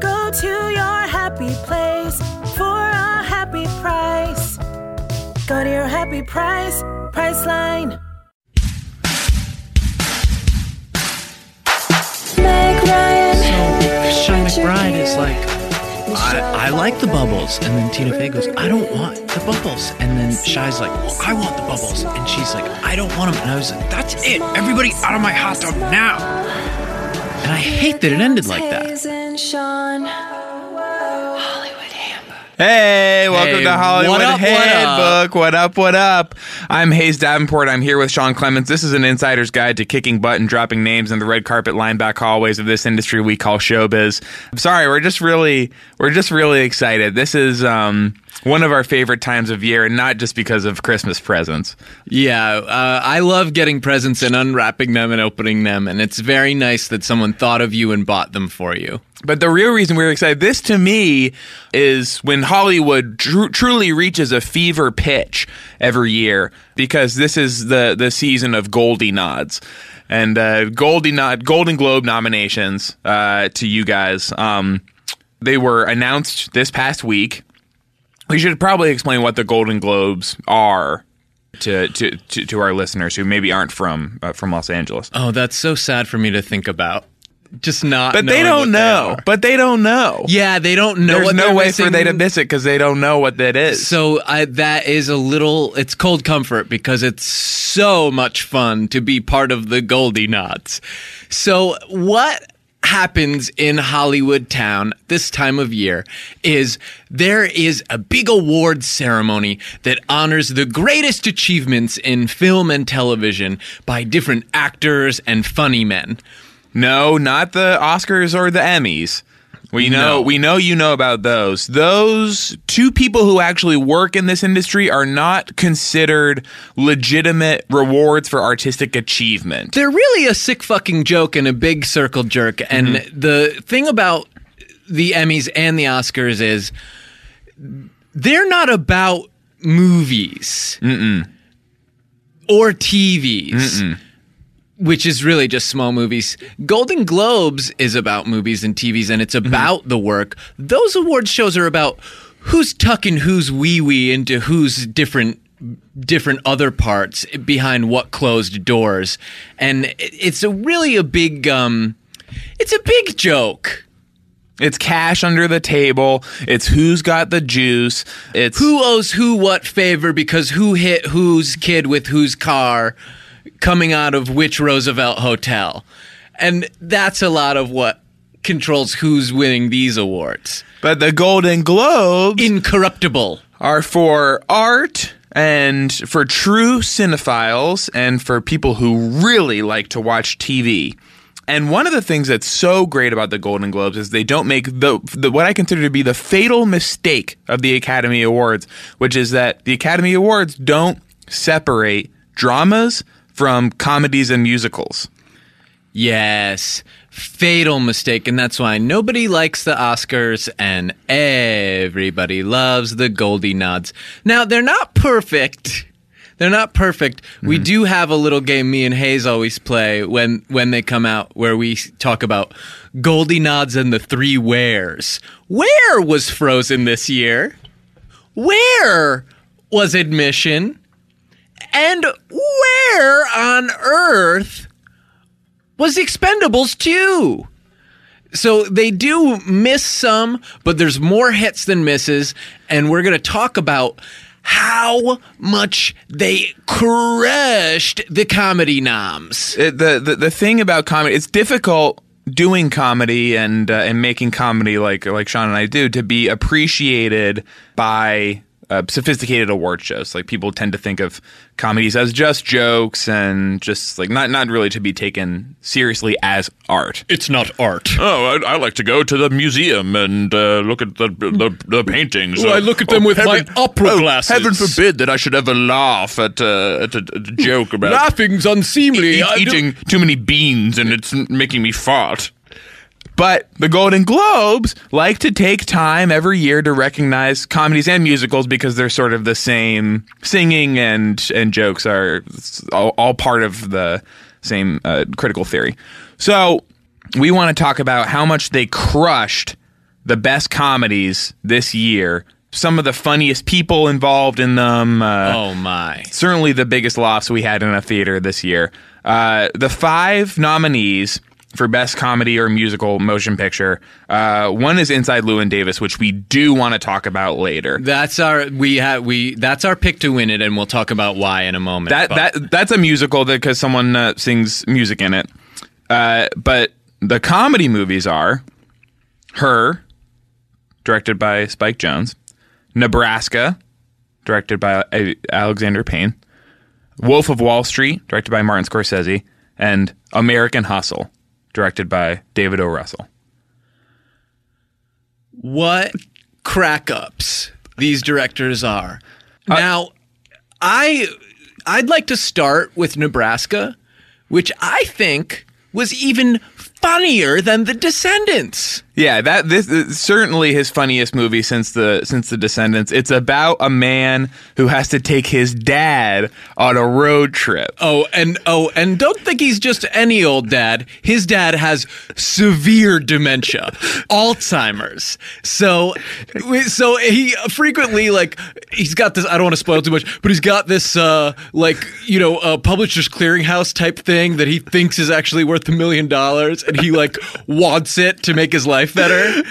Go to your happy place for a happy price. Go to your happy price, Priceline. Meg Ryan. Sean McBride is like, I, I like the bubbles. And then Tina Fey goes, I don't want the bubbles. And then Shy's like, well, I want the bubbles. And she's like, I don't want them. And I was like, that's it. Everybody out of my hot tub now. And I hate that it ended like that. Hayes and Sean. Hollywood Handbook. Hey, welcome Hey, to Hollywood what up, what up? Handbook. What up, what up? I'm Hayes Davenport. I'm here with Sean Clements. This is an insider's guide to kicking butt and dropping names in the red carpet line back hallways of this industry we call showbiz. I'm sorry, we're just really we're just really excited. This is um one of our favorite times of year, and not just because of Christmas presents. Yeah, uh, I love getting presents and unwrapping them and opening them. And it's very nice that someone thought of you and bought them for you. But the real reason we're excited, this to me is when Hollywood tru- truly reaches a fever pitch every year because this is the the season of Goldie nods. And uh, Goldie nod, Golden Globe nominations uh, to you guys. Um, they were announced this past week. We should probably explain what the Golden Globes are to to, to, to our listeners who maybe aren't from uh, from Los Angeles. Oh, that's so sad for me to think about. Just not. But they don't know. are. But they don't know. Yeah, they don't know. There's no way for missing. they to miss it because they don't know what that is. So I, that is a little. It's cold comfort because it's so much fun to be part of the Goldie Nods. So what happens in Hollywood town this time of year is there is a big award ceremony that honors the greatest achievements in film and television by different actors and funny men. no, not the Oscars or the Emmys. We know No. we know you know about those. Those two people who actually work in this industry are not considered legitimate rewards for artistic achievement. they're really a sick fucking joke and a big circle jerk. And Mm-hmm. the thing about the Emmys and the Oscars is they're not about movies or TVs. Which is really just small movies. Golden Globes is about movies and TVs, and it's Mm-hmm. about the work. Those award shows are about who's tucking whose wee wee into whose different different other parts behind what closed doors, and it's a really a big um, it's a big joke. It's cash under the table. It's who's got the juice. It's who owes who what favor because who hit whose kid with whose car coming out of which Roosevelt hotel. And that's a lot of what controls who's winning these awards. but the Golden Globes Incorruptible. are for art and for true cinephiles and for people who really like to watch TV. And one of the things that's so great about the Golden Globes is they don't make the, the what I consider to be the fatal mistake of the Academy Awards, which is that the Academy Awards don't separate dramas from comedies and musicals. Yes. Fatal mistake. And that's why nobody likes the Oscars and everybody loves the Goldie Nods. Now, they're not perfect. They're not perfect. We mm-hmm. do have a little game me and Hayes always play when when they come out where we talk about Goldie Nods and the three wheres. Where was Frozen this year? Where was admission? And where on earth was Expendables 2? So they do miss some, but there's more hits than misses. And we're going to talk about how much they crushed the comedy noms. it, the, the the thing about comedy, it's difficult doing comedy and uh, and making comedy like like Sean and I do to be appreciated by uh, sophisticated award shows. Like people tend to think of comedies as just jokes and just like not not really to be taken seriously as art. It's not art. Oh, I, I like to go to the museum and uh, look at the the, the paintings. Well, I look at them with my opera glasses. oh, Heaven forbid that I should ever laugh at, uh, at, a, at a joke about Laughing's unseemly. do- eating too many beans and it's making me fart. But the Golden Globes like to take time every year to recognize comedies and musicals because they're sort of the same. Singing and and jokes are all, all part of the same uh, critical theory. So we want to talk about how much they crushed the best comedies this year. Some of the funniest people involved in them. Uh, Oh my. certainly the biggest loss we had in a theater this year. Uh, the five nominees for best comedy or musical motion picture. Uh, one is Inside Llewyn Davis, which we do want to talk about later. That's our we have we that's our pick to win it, and we'll talk about why in a moment. That but- that that's a musical because someone uh, sings music in it. Uh, but the comedy movies are Her, directed by Spike Jonze, Nebraska, directed by uh, Alexander Payne, Wolf of Wall Street, directed by Martin Scorsese, and American Hustle, directed by David O. Russell. what crack ups these directors are. Uh, now, I I'd like to start with Nebraska, which I think was even funnier than The Descendants. Yeah, that this is certainly his funniest movie since the since the Descendants. It's about a man who has to take his dad on a road trip. Oh, and oh, and don't think he's just any old dad. His dad has severe dementia, Alzheimer's. So, so he frequently like he's got this. I don't want to spoil too much, but he's got this uh like you know uh, publishers clearinghouse type thing that he thinks is actually worth a million dollars, and he like wants it to make his life better.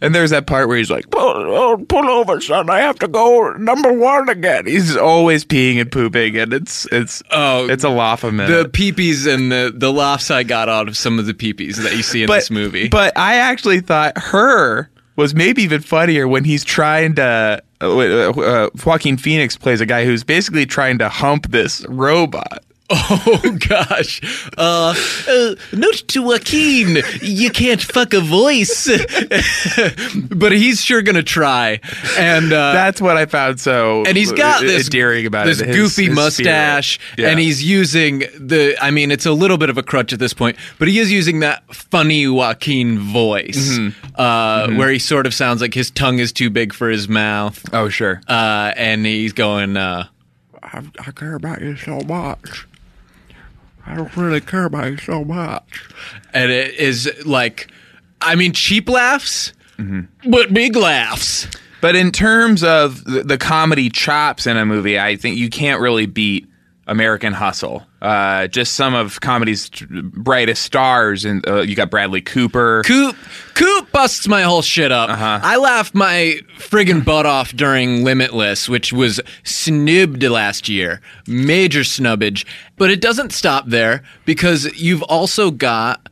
And there's that part where he's like, pull, oh, pull over, son. I have to go number one again. He's always peeing and pooping, and it's it's Oh, it's a laugh a minute. The peepees and the the laughs I got out of some of the peepees that you see in this movie. But I actually thought her was maybe even funnier when he's trying to. Uh, uh, Joaquin Phoenix plays a guy who's basically trying to hump this robot. Oh gosh. Uh, uh note to Joaquin, you can't fuck a voice. but he's sure gonna try. And uh That's what I found so and he's got this endearing about this it. his- goofy his mustache. Yeah. and he's using the. I mean, it's a little bit of a crutch at this point, but he is using that funny Joaquin voice, Mm-hmm. uh, where he sort of sounds like his tongue is too big for his mouth, oh sure. uh, and he's going. Uh, I, I care about you so much. I don't really care about you so much. and it is like, I mean, cheap laughs, Mm-hmm. but big laughs. But in terms of the, the comedy chops in a movie, I think you can't really beat American Hustle. Uh, just some of comedy's brightest stars, and uh, you got Bradley Cooper. Coop, Coop busts my whole shit up. Uh-huh. I laughed my friggin' butt off during Limitless, which was snubbed last year. Major snubbage. But it doesn't stop there because you've also got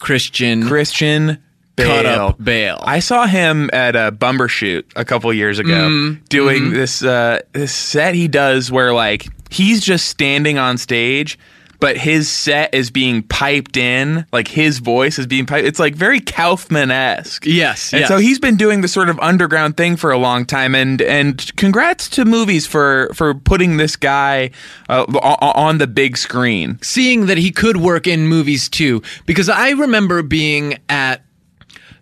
Christian Christian Bale. up Bale. I saw him at a Bumbershoot a couple years ago Mm-hmm. doing this uh, this set he does where like he's just standing on stage, but his set is being piped in, like his voice is being piped. It's like very Kaufman esque. Yes, and yes. so he's been doing this sort of underground thing for a long time. And and congrats to movies for for putting this guy uh, on the big screen. seeing that he could work in movies too because i remember being at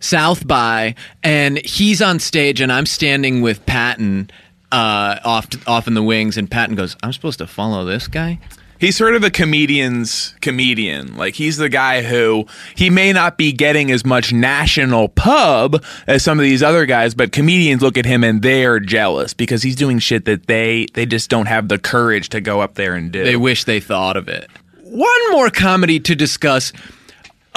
south by and he's on stage and i'm standing with patton uh, off off in the wings and patton goes i'm supposed to follow this guy He's sort of a comedian's comedian. Like he's the guy who he may not be getting as much national pub as some of these other guys, but comedians look at him and they are jealous because he's doing shit that they they just don't have the courage to go up there and do. they wish they thought of it one more comedy to discuss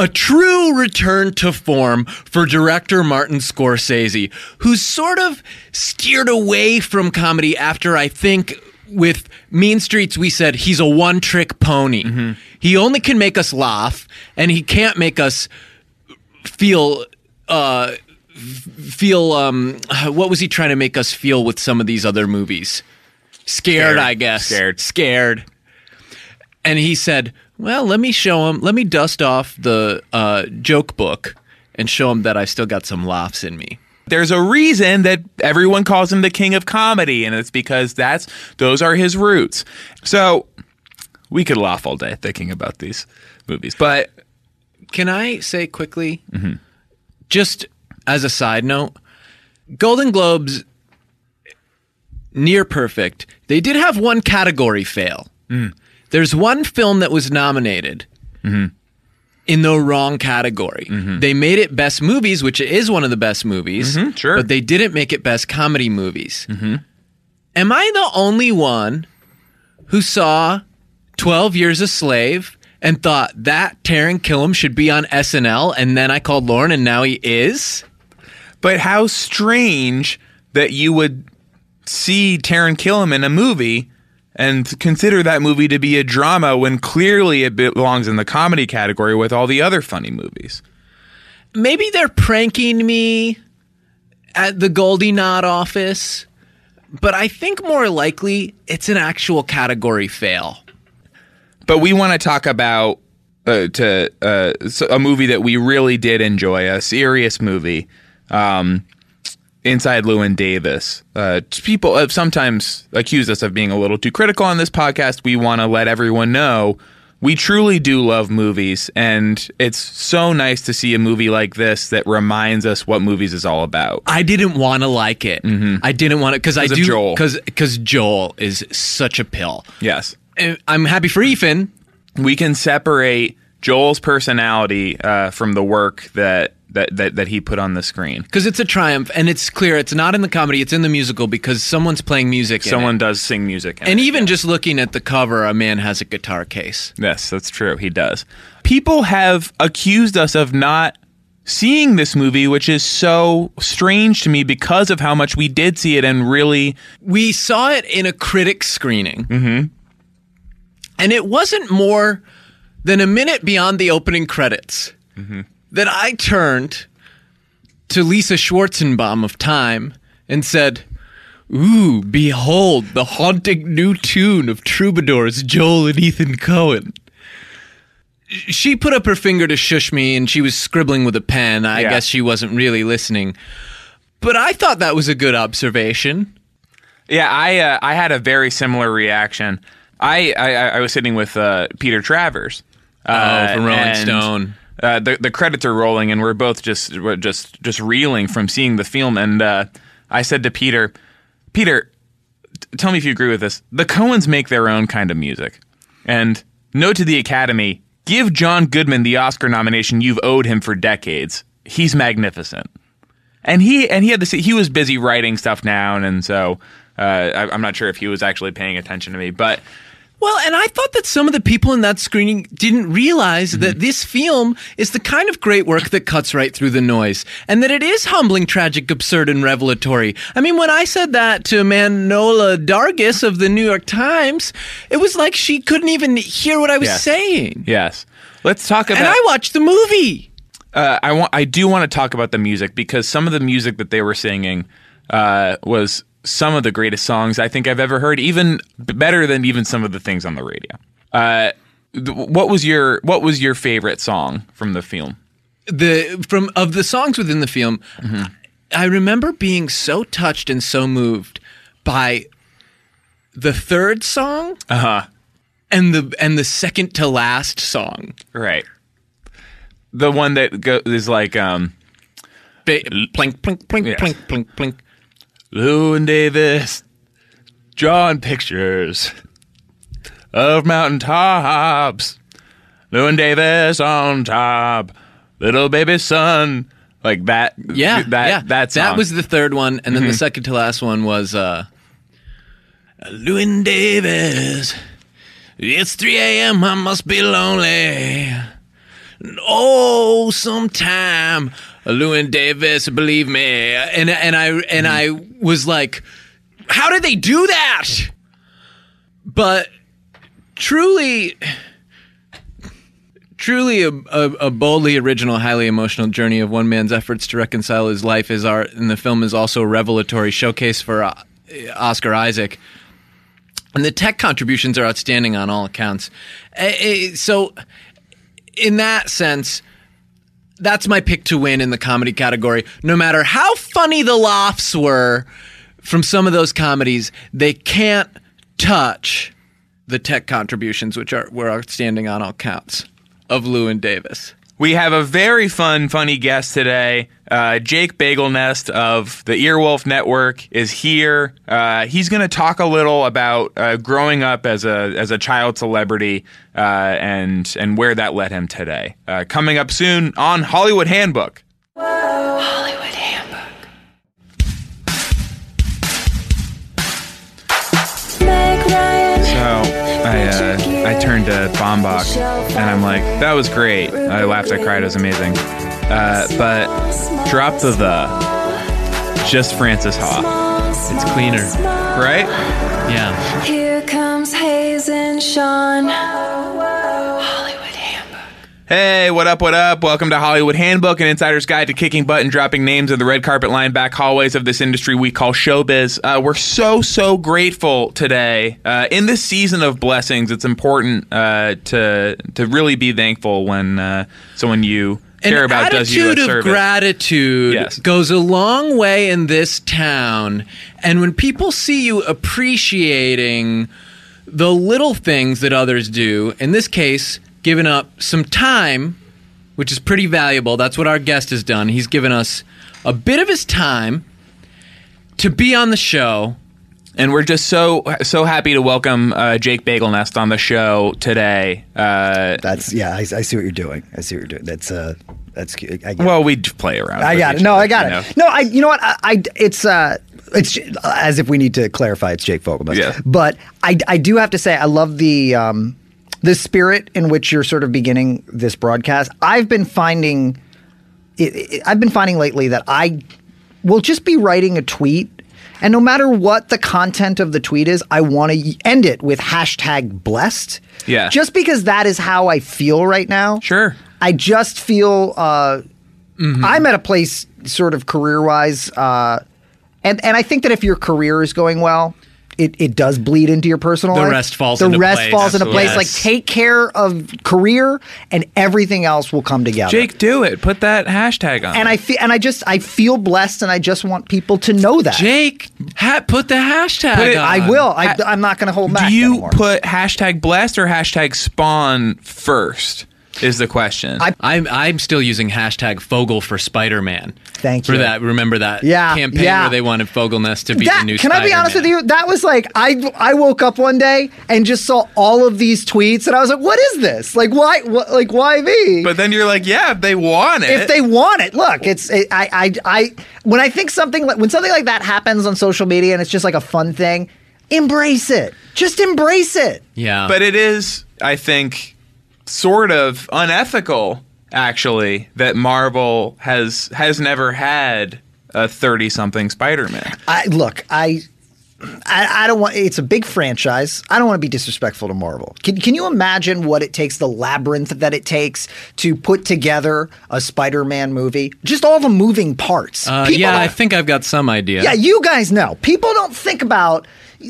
a true return to form for director Martin Scorsese, who sort of steered away from comedy after I think with Mean Streets we said he's a one trick pony. He only can make us laugh and he can't make us feel uh feel um what was he trying to make us feel with some of these other movies? Scared, Scared. I guess. Scared. Scared. And he said, "Well, let me show him. Let me dust off the uh, joke book and show him that I still got some laughs in me." There's a reason that everyone calls him the king of comedy, and it's because that's those are his roots. So we could laugh all day thinking about these movies, but Can I say quickly, just as a side note, Golden Globes near perfect. They did have one category fail. There's one film that was nominated mm-hmm. in the wrong category. Mm-hmm. They made it best movies, which is one of the best movies. Mm-hmm, sure. but they didn't make it best comedy movies. Am I the only one who saw 12 Years a Slave and thought that Taran Killam should be on SNL and then I called Lorne and now he is? But how strange that you would see Taran Killam in a movie and consider that movie to be a drama when clearly it belongs in the comedy category with all the other funny movies. Maybe they're pranking me at the Goldie Nod office, but I think more likely it's an actual category fail. But we want to talk about uh, to uh, a movie that we really did enjoy, a serious movie. Um, Inside Llewyn Davis. Uh, people have sometimes accused us of being a little too critical on this podcast. We want to let everyone know we truly do love movies, and it's so nice to see a movie like this that reminds us what movies is all about. I didn't want to like it. I didn't want to because I do Joel. because because Joel is such a pill. Yes. I'm happy for Ethan. we can separate Joel's personality uh, from the work that, that that that he put on the screen. because it's a triumph and it's clear it's not in the comedy it's in the musical because someone's playing music in Someone does sing music, and it. even just looking at the cover a man has a guitar case yes, that's true. He does. People have accused us of not seeing this movie, which is so strange to me because of how much we did see it and really. we saw it in a critic screening mm-hmm. and it wasn't more than a minute beyond the opening credits that i turned to lisa schwarzenbaum of time and said Ooh, behold the haunting new tune of troubadours Joel and Ethan Coen. She put up her finger to shush me and she was scribbling with a pen. I Yeah. guess she wasn't really listening. But I thought that was a good observation. Yeah, I uh, I had a very similar reaction. I I, I was sitting with uh, Peter Travers. Uh, Oh, from Rolling Stone. Uh, the the credits are rolling, and we're both just we're just just reeling from seeing the film. And uh, I said to Peter, Peter, t- tell me if you agree with this. The Coens make their own kind of music, and note to the Academy: give John Goodman the Oscar nomination you've owed him for decades. He's magnificent and he and he had this he was busy writing stuff down and so uh, I, i'm not sure if he was actually paying attention to me but Well, and I thought that some of the people in that screening didn't realize that this film is the kind of great work that cuts right through the noise and that it is humbling, tragic, absurd, and revelatory. I mean, when I said that to Manohla Dargis of the New York Times, it was like she couldn't even hear what I was Yes. saying. yes let's talk about And I watched the movie. uh, i want i do want to talk about the music because some of the music that they were singing uh, was some of the greatest songs i think i've ever heard even better than even some of the things on the radio. Uh, th- what was your what was your favorite song from the film? The from of the songs within the film i remember being so touched and so moved by the third song uh-huh. and the and the second to last song. Right. The one that go- is like um Ba- plink plink plink Yes. plink plink plink Llewyn Davis, drawing pictures of mountain tops. Llewyn Davis on top, little baby son, like that. yeah that yeah that song. Mm-hmm. that was the third one and then the second to last one was uh Llewyn Davis it's 3 a.m. I must be lonely oh, sometime, Llewyn Davis, believe me. And and I and I was like, how did they do that? But truly, truly a, a, a boldly original, highly emotional journey of one man's efforts to reconcile his life, his art, and the film is also a revelatory showcase for uh, Oscar Isaac. And the tech contributions are outstanding on all accounts. Eh, So, in that sense, that's my pick to win in the comedy category. No matter how funny the laughs were from some of those comedies, they can't touch the tech contributions, which are were outstanding on all counts of Llewyn Davis. We have a very fun, funny guest today. Uh, Jake Bagelnest of the Earwolf Network is here. Uh, he's going to talk a little about uh, growing up as a as a child celebrity uh, and and where that led him today. Uh, coming up soon on Hollywood Handbook. I uh, I turned to Baumbach and I'm like, that was great. I laughed, I cried, it was amazing. Uh, but drop the the. Just Frances Ha, It's cleaner, right? yeah. Here comes Hayes and Sean. Hey, what up, what up? Welcome to Hollywood Handbook, an insider's guide to kicking butt and dropping names in the red carpet line back hallways of this industry we call showbiz. Uh, we're so, so grateful today. Uh, in this season of blessings, it's important uh, to to really be thankful when uh, someone you care An about does you a attitude of gratitude Yes. goes a long way in this town. And when people see you appreciating the little things that others do, in this case, giving up some time, which is pretty valuable. That's what our guest has done. He's given us a bit of his time to be on the show. And we're just so so happy to welcome uh, Jake Bagelnest on the show today. Uh, That's yeah. I, I see what you're doing. I see what you're doing. That's uh, that's cute. I get well, we play around. I got it. No, other, I got you it. know? No, I. You know what? I. I it's uh. It's as if we need to clarify. It's Jake Fogelnest. Yeah. But I. I do have to say I love the um, the spirit in which you're sort of beginning this broadcast. I've been finding. It, it, I've been finding lately that I will just be writing a tweet. And no matter what the content of the tweet is, I want to end it with hashtag blessed. Yeah. Just because that is how I feel right now. Sure. I just feel uh, I'm at a place, sort of career wise, uh, and and I think that if your career is going well, it, it does bleed into your personal The life. rest falls the into rest place. falls into place. Absolutely. Like take care of career, and everything else will come together. Jake, do it. Put that hashtag on. and I feel and I just I feel blessed, and I just want people to know that. Jake, ha- put the hashtag Put it- on. I will. I, I'm not going to hold back. Do you anymore. put hashtag blessed or hashtag spawn first? Is the question. I- I'm I'm still using hashtag Fogel for Spider Man. Thank you for that. Remember that Yeah, campaign yeah. where they wanted Fogelnest to be that, the new. Spider. Can I be honest with you? That was like I I woke up one day and just saw all of these tweets, and I was like, "What is this? Like, why? What, like, why me?" but then you're like, yeah, if they want it. if they want it, look, it's I I I when I think something like when something like that happens on social media and it's just like a fun thing, embrace it. Just embrace it. Yeah, but it is, I think, sort of unethical, actually, that Marvel has has never had a thirty something Spider Man. I look, I. I, I don't want. It's a big franchise. I don't want to be disrespectful to Marvel. Can Can you imagine what it takes, the labyrinth that it takes to put together a Spider-Man movie? Just all the moving parts. uh, yeah, I think I've got some idea. yeah, you guys know. People don't think about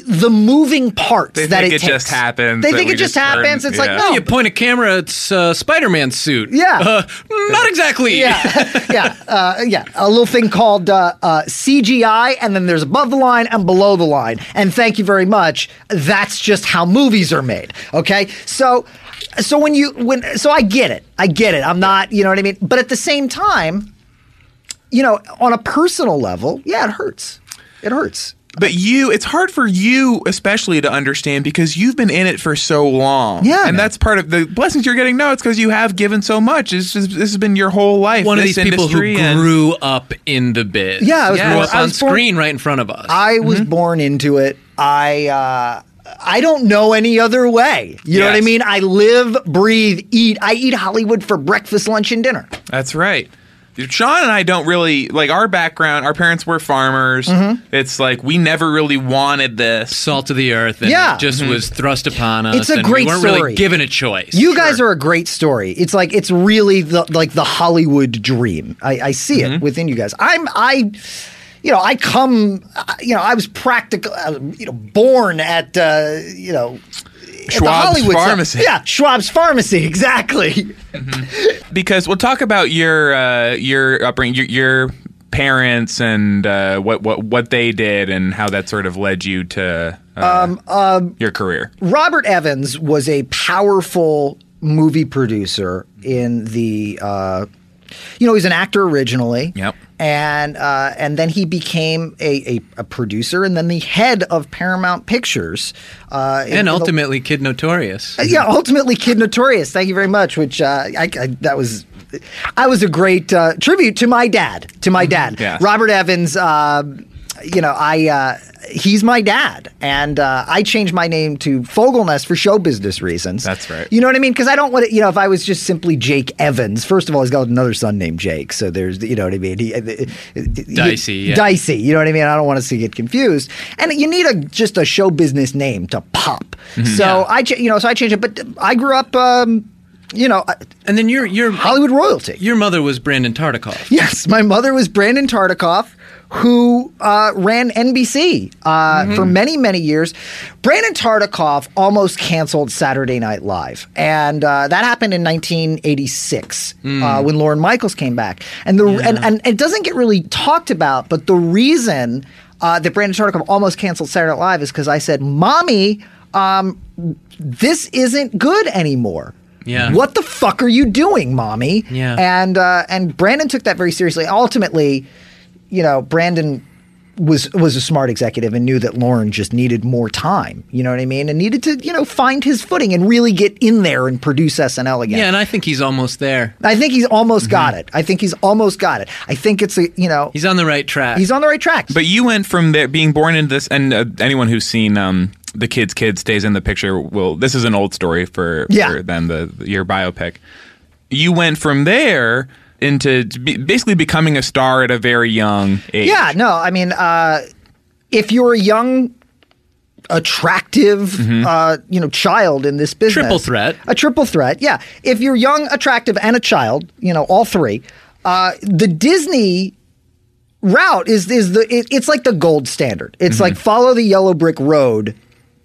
the moving parts They that think it, it just happens, They think it just just turn- happens. It's like yeah. no, you point a camera, it's uh, Spider-Man suit. Yeah. uh, not exactly. yeah, yeah, uh, yeah. A little thing called uh, uh, CGI, and then there's above the line and below the line. And thank you very much. That's just how movies are made. Okay, so. So when you when so I get it. I get it. I'm not, you know what I mean? But at the same time, you know, on a personal level, yeah, it hurts. It hurts. But you, it's hard for you, especially, to understand because you've been in it for so long. Yeah, and man. that's part of the blessings you're getting. No, it's because you have given so much. It's just, this has been your whole life. One of these people who and- grew up in the biz. Yeah, I was grew up I on was born- screen right in front of us. I was born into it. I uh, I don't know any other way. You know what I mean? I live, breathe, eat. I eat Hollywood for breakfast, lunch, and dinner. That's right. Sean and I don't really like our background. Our parents were farmers. Mm-hmm. It's like we never really wanted this. Salt of the earth, and Yeah. it just was thrust upon us. It's a and great we weren't story. really given a choice. You guys are a great story. It's like it's really the like the Hollywood dream. I, I see Mm-hmm. it within you guys. I'm I, you know, I come. uh, You know, I was practical. Uh, you know, born at uh, you know. At the Schwab's Hollywood side. Pharmacy. Yeah, Schwab's Pharmacy, exactly. because we'll talk about your uh, your upbringing, your, your parents, and uh, what what what they did, and how that sort of led you to uh, your career. Robert Evans was a powerful movie producer in the. Uh, you know, he's an actor originally. Yep. And uh, and then he became a, a, a producer and then the head of Paramount Pictures. Uh, in- in and the- ultimately Kid Notorious. yeah, ultimately Kid Notorious. Thank you very much. Which uh, I, I that was. I was a great uh, tribute to my dad. To my dad, Yes. Robert Evans. Uh, you know, I uh, he's my dad, and uh, I changed my name to Fogelnest for show business reasons. That's right. You know what I mean? Because I don't want to. You know, if I was just simply Jake Evans, first of all, he's got another son named Jake, so there's you know what I mean. He, he- Dicey, yeah. dicey. You know what I mean? I don't want us to get confused, and you need a just a show business name to pop. So I, you know, so I changed it. But I grew up. Um, you know, uh, And then your your Hollywood royalty. your mother was Brandon Tartikoff. Yes, my mother was Brandon Tartikoff, who uh, ran NBC uh, for many, many years. Brandon Tartikoff almost canceled Saturday Night Live, and uh, that happened in 1986 uh, when Lorne Michaels came back. And the and, and it doesn't get really talked about, but the reason uh, that Brandon Tartikoff almost canceled Saturday Night Live is because I said, "Mommy." Um, this isn't good anymore. Yeah. What the fuck are you doing, mommy? Yeah. And uh, and Brandon took that very seriously. Ultimately, you know, Brandon was was a smart executive and knew that Lorne just needed more time. You know what I mean? And needed to you know find his footing and really get in there and produce SNL again. Yeah, and I think he's almost there. I think he's almost got it. I think he's almost got it. I think it's a you know He's on the right track. he's on the right track. But you went from there being born into this, and uh, anyone who's seen um, the kid's kid stays in the picture. Well, this is an old story for, Yeah. for them the your biopic. You went from there into basically becoming a star at a very young age. Yeah, no, I mean, uh, if you're a young, attractive, uh, you know, child in this business, Triple threat. a triple threat. Yeah, if you're young, attractive, and a child, you know, all three, uh, the Disney route is is the it, it's like the gold standard. It's like follow the yellow brick road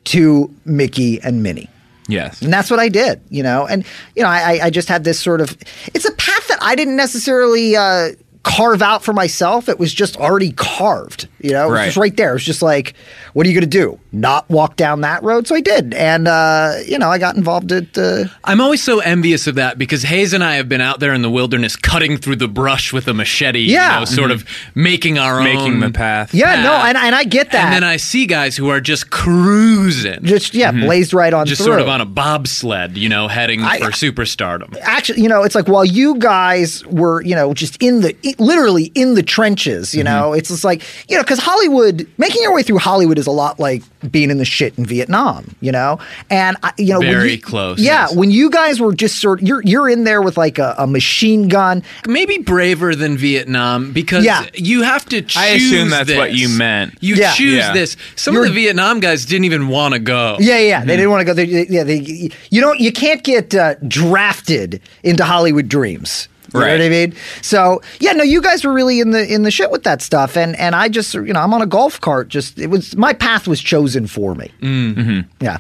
to Mickey and Minnie. Yes. And that's what I did, you know. And you know, I, I- I just had this sort of. It's a path that I didn't necessarily uh, carve out for myself. It was just already carved, you know. It was Right. just right there. It was just like, what are you going to do? Not walk down that road? So I did, and uh, you know, I got involved at. Uh, I'm always so envious of that because Hayes and I have been out there in the wilderness cutting through the brush with a machete, Yeah. you know, sort of making our Making own the path. yeah, no, and, and I get that. And then I see guys who are just cruising. just yeah, blazed right on just through. sort of on a bobsled, you know, heading I- for superstardom. actually, you know, it's like while you guys were, you know, just in the i- literally in the trenches, you know, Mm-hmm. it's just like, you know, because Hollywood, making your way through Hollywood is a lot like being in the shit in Vietnam, you know, and I, you know, when Very you- close, Yeah, yes. when you guys were just sort, you're you're in there with like a, a machine gun. Maybe braver than Vietnam because Yeah. you have to choose. I assume that's this. what you meant. You Yeah. choose Yeah. this. Some You're- of the Vietnam guys didn't even want to go. Yeah, yeah, they didn't want to go there. Yeah, they, you don't, you can't get uh, drafted into Hollywood dreams. You know Right. what I mean? So yeah, no, you guys were really in the in the shit with that stuff, and and I just you know I'm on a golf cart. Just it was my path was chosen for me. Mm-hmm. Yeah,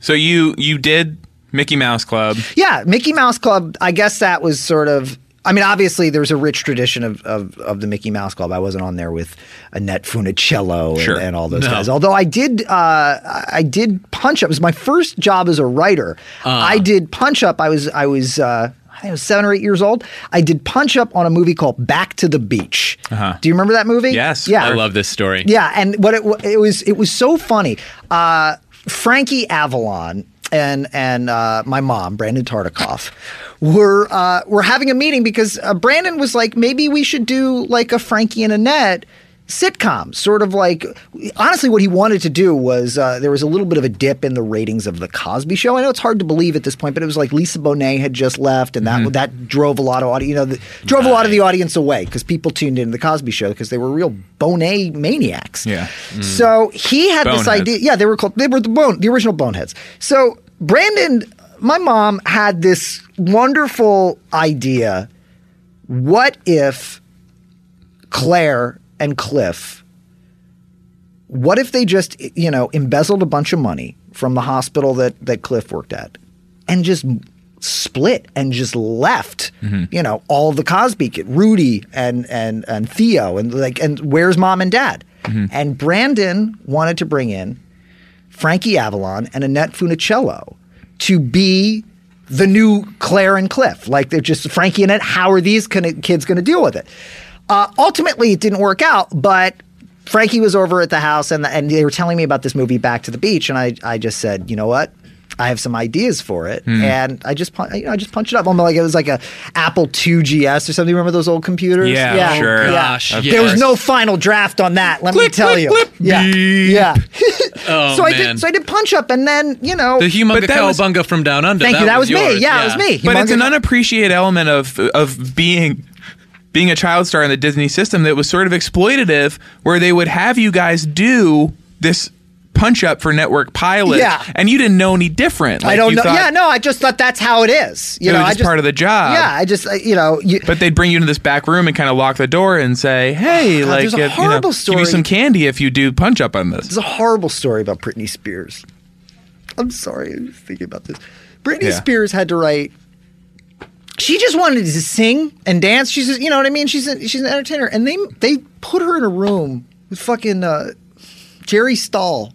So you you did Mickey Mouse Club. yeah. Mickey Mouse Club. I guess that was sort of. I mean, obviously, there's a rich tradition of, of, of the Mickey Mouse Club. I wasn't on there with Annette Funicello and, Sure. and all those No. guys. Although I did, uh, I did Punch Up. It was my first job as a writer. I did Punch Up. I was, I was, uh, I think I was seven or eight years old. I did Punch Up on a movie called Back to the Beach. Do you remember that movie? Yes. Yeah. I love this story. Yeah, and what it, it was, it was so funny. Uh, Frankie Avalon and and uh, my mom, Brandon Tartikoff, were uh, were having a meeting because uh, Brandon was like, maybe we should do like a Frankie and Annette sitcom, sort of like honestly, what he wanted to do was uh, there was a little bit of a dip in the ratings of the Cosby Show. I know it's hard to believe at this point, but it was like Lisa Bonet had just left, and that Mm-hmm. that drove a lot of audience, you know, the, drove a lot of the audience away because people tuned into the Cosby Show because they were real Bonet maniacs. Yeah. So he had this idea. Yeah, they were called they were the bone the original boneheads. So Brandon, my mom had this wonderful idea. What if Claire and Cliff? What if they just you know embezzled a bunch of money from the hospital that that Cliff worked at, and just split and just left mm-hmm. you know all the Cosby kid, Rudy and and and Theo and like and where's mom and dad? Mm-hmm. And Brandon wanted to bring in Frankie Avalon and Annette Funicello to be the new Claire and Cliff. Like they're just Frankie and Annette. How are these kinda- kids going to deal with it? Uh, ultimately, it didn't work out, but Frankie was over at the house and, and they were telling me about this movie Back to the Beach, and I, I just said, you know what? I have some ideas for it, and I just you know I just punched it up. I'm like it was like a Apple II GS or something. You remember those old computers? Yeah, sure. Yeah. Gosh, There was no final draft on that. Let me tell you. click, yeah, yeah. Oh, so I did. So I did punch up, and then you know, The humunga cowabunga from down under. Thank you. That was me. yours, Yeah, it was me. But it's an unappreciated element of of being being a child star in the Disney system that was sort of exploitative, where they would have you guys do this punch up for network pilot, Yeah. and you didn't know any different. I don't know. yeah, no, I just thought that's how it is. You it know, was I just, just part of the job. Yeah, I just uh, you know, you, But they'd bring you into this back room and kind of lock the door and say, "Hey, God, like, there's a if, you know, horrible give story. you some candy if you do punch up on this." There's a horrible story about Britney Spears. I'm sorry, I was thinking about this. Britney Yeah. Spears had to write. She just wanted to sing and dance. She's, just, you know what I mean. She's a, she's an entertainer, and they they put her in a room with fucking uh, Jerry Stahl,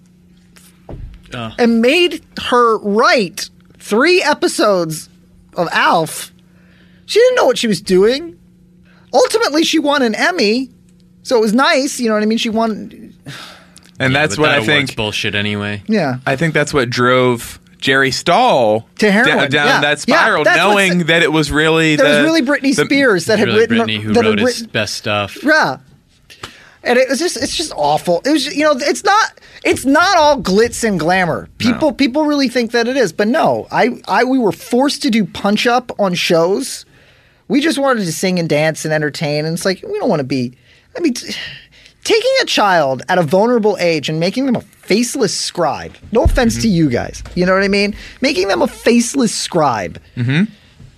and made her write three episodes of Alf. She didn't know what she was doing. Ultimately, she won an Emmy, so it was nice. You know what I mean? She won. And that's But what that I award's think. bullshit anyway. Yeah. I think that's what drove Jerry Stahl To heroin, da- down yeah. that spiral, that's what's- knowing that it was really That the, was really Britney the- Spears that had really written Britney who that had wrote his best stuff. Yeah. And it was just it's just awful. It was you know it's not it's not all glitz and glamour. People people really think that it is, but no. I I we were forced to do punch up on shows. We just wanted to sing and dance and entertain and it's like we don't want to be I mean t- taking a child at a vulnerable age and making them a faceless scribe. No offense Mm-hmm. to you guys. You know what I mean? Making them a faceless scribe. Mm-hmm.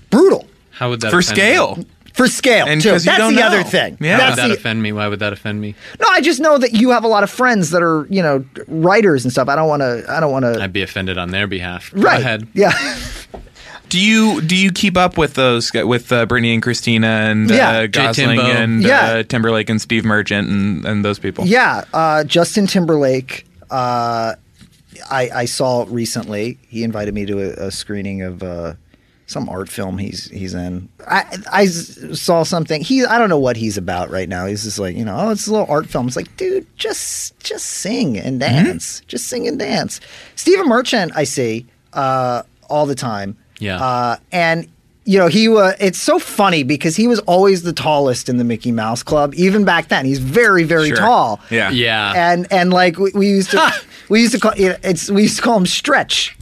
Brutal. How would that for scale. Me? For scale, And too. 'cause you That's don't the other thing. Yeah. How would that the, offend me? Why would that offend me? no, I just know that you have a lot of friends that are, you know, writers and stuff. I don't want to. I don't want to. I'd be offended on their behalf. Go Right. ahead. Yeah. Do you do you keep up with those with uh, Britney and Christina and Yeah. uh, Gosling and Yeah. uh, Timberlake and Steve Merchant and, and those people? yeah. Uh, Justin Timberlake. Uh, I, I saw recently. He invited me to a, a screening of uh, some art film he's he's in. I I saw something. He I don't know what he's about right now. He's just like you know, oh, it's a little art film. It's like, dude, just just sing and dance. Just sing and dance. Stephen Merchant, I see uh, all the time. Yeah. Uh, and you know he was. It's so funny because he was always the tallest in the Mickey Mouse Club, even back then. He's very very Sure. tall. Yeah. Yeah. And and like we, we used to we used to call you it's we used to call him Stretch.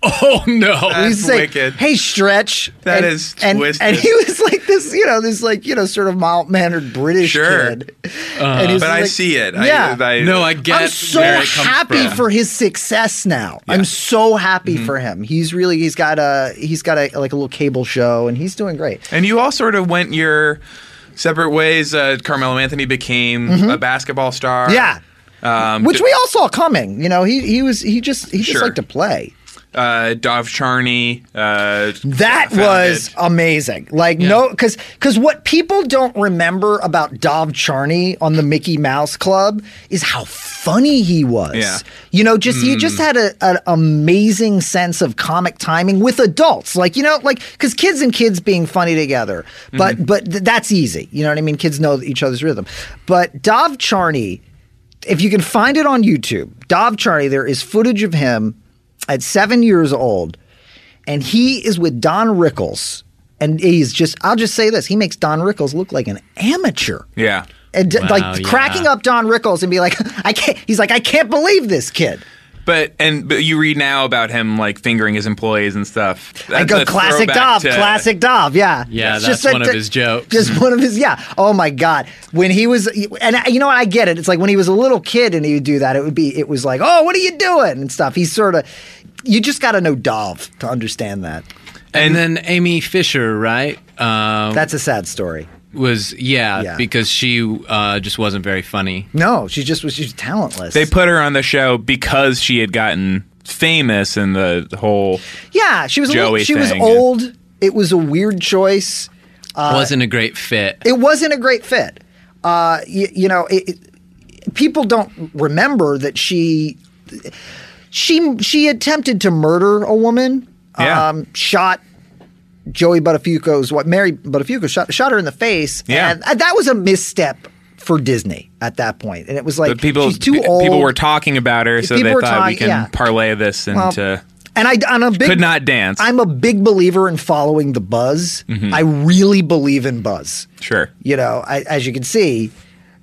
oh no. We used to say, wicked. "Hey, Stretch." That and, is and, twisted. And he was like this, you know, this like you know, sort of mild mannered British Sure. kid. And he was But I see it. I- Yeah. I, no, I get I'm so where it comes happy from. for his success now. I'm so happy for him. He's really he's got a he's got a like a little cable show and he's doing great. And you all sort of went your separate ways. Uh, Carmelo Anthony became a basketball star. Mm-hmm. Yeah. Um, Which we all saw coming. You know, he he was he just he just Sure. liked to play. Uh, Dov Charney. Uh, That was amazing. Like no, because because what people don't remember about Dov Charney on the Mickey Mouse Club is how funny he was. Yeah. You know, just he just had a, an amazing sense of comic timing with adults. Like you know, like because kids and kids being funny together, but but th- that's easy. You know what I mean? Kids know each other's rhythm. But Dov Charney, if you can find it on YouTube, Dov Charney, there is footage of him at seven years old, and he is with Don Rickles. And he's just, I'll just say this, he makes Don Rickles look like an amateur. Yeah. and Wow, like yeah. cracking up Don Rickles and be like, I can't. He's like, I can't believe this kid. But and but you read now about him like fingering his employees and stuff. I go a classic throwback Dov, to- classic Dov. Yeah, Yeah, It's that's just one of his jokes. Just one of his. Yeah. Oh my God, when he was, and you know what? I get it. It's like when he was a little kid and he would do that. It would be. It was like, oh, what are you doing and stuff. He's sort of. You just got to know Dov to understand that. And, then Amy Fisher, right? Um, That's a sad story. was yeah, Yeah. because she uh, just wasn't very funny. No, she just was. She's talentless. They put her on the show because she had gotten famous in the whole. Yeah, she was. A little, Joey she was thing. old. It was a weird choice. wasn't a great fit. It wasn't a great fit. Uh, you, you know, it, it- people don't remember that she she she attempted to murder a woman. Yeah. Um, shot Joey Buttafuoco's what Mary Buttafuoco shot shot her in the face. Yeah. and, and that was a misstep for Disney at that point. And it was like But people, she's too old. people were talking about her, so People they thought we can yeah. parlay this Well, into. and I, I'm a big could not dance. I'm a big believer in following the buzz. Mm-hmm. I really believe in buzz. sure. You know, I, as you can see,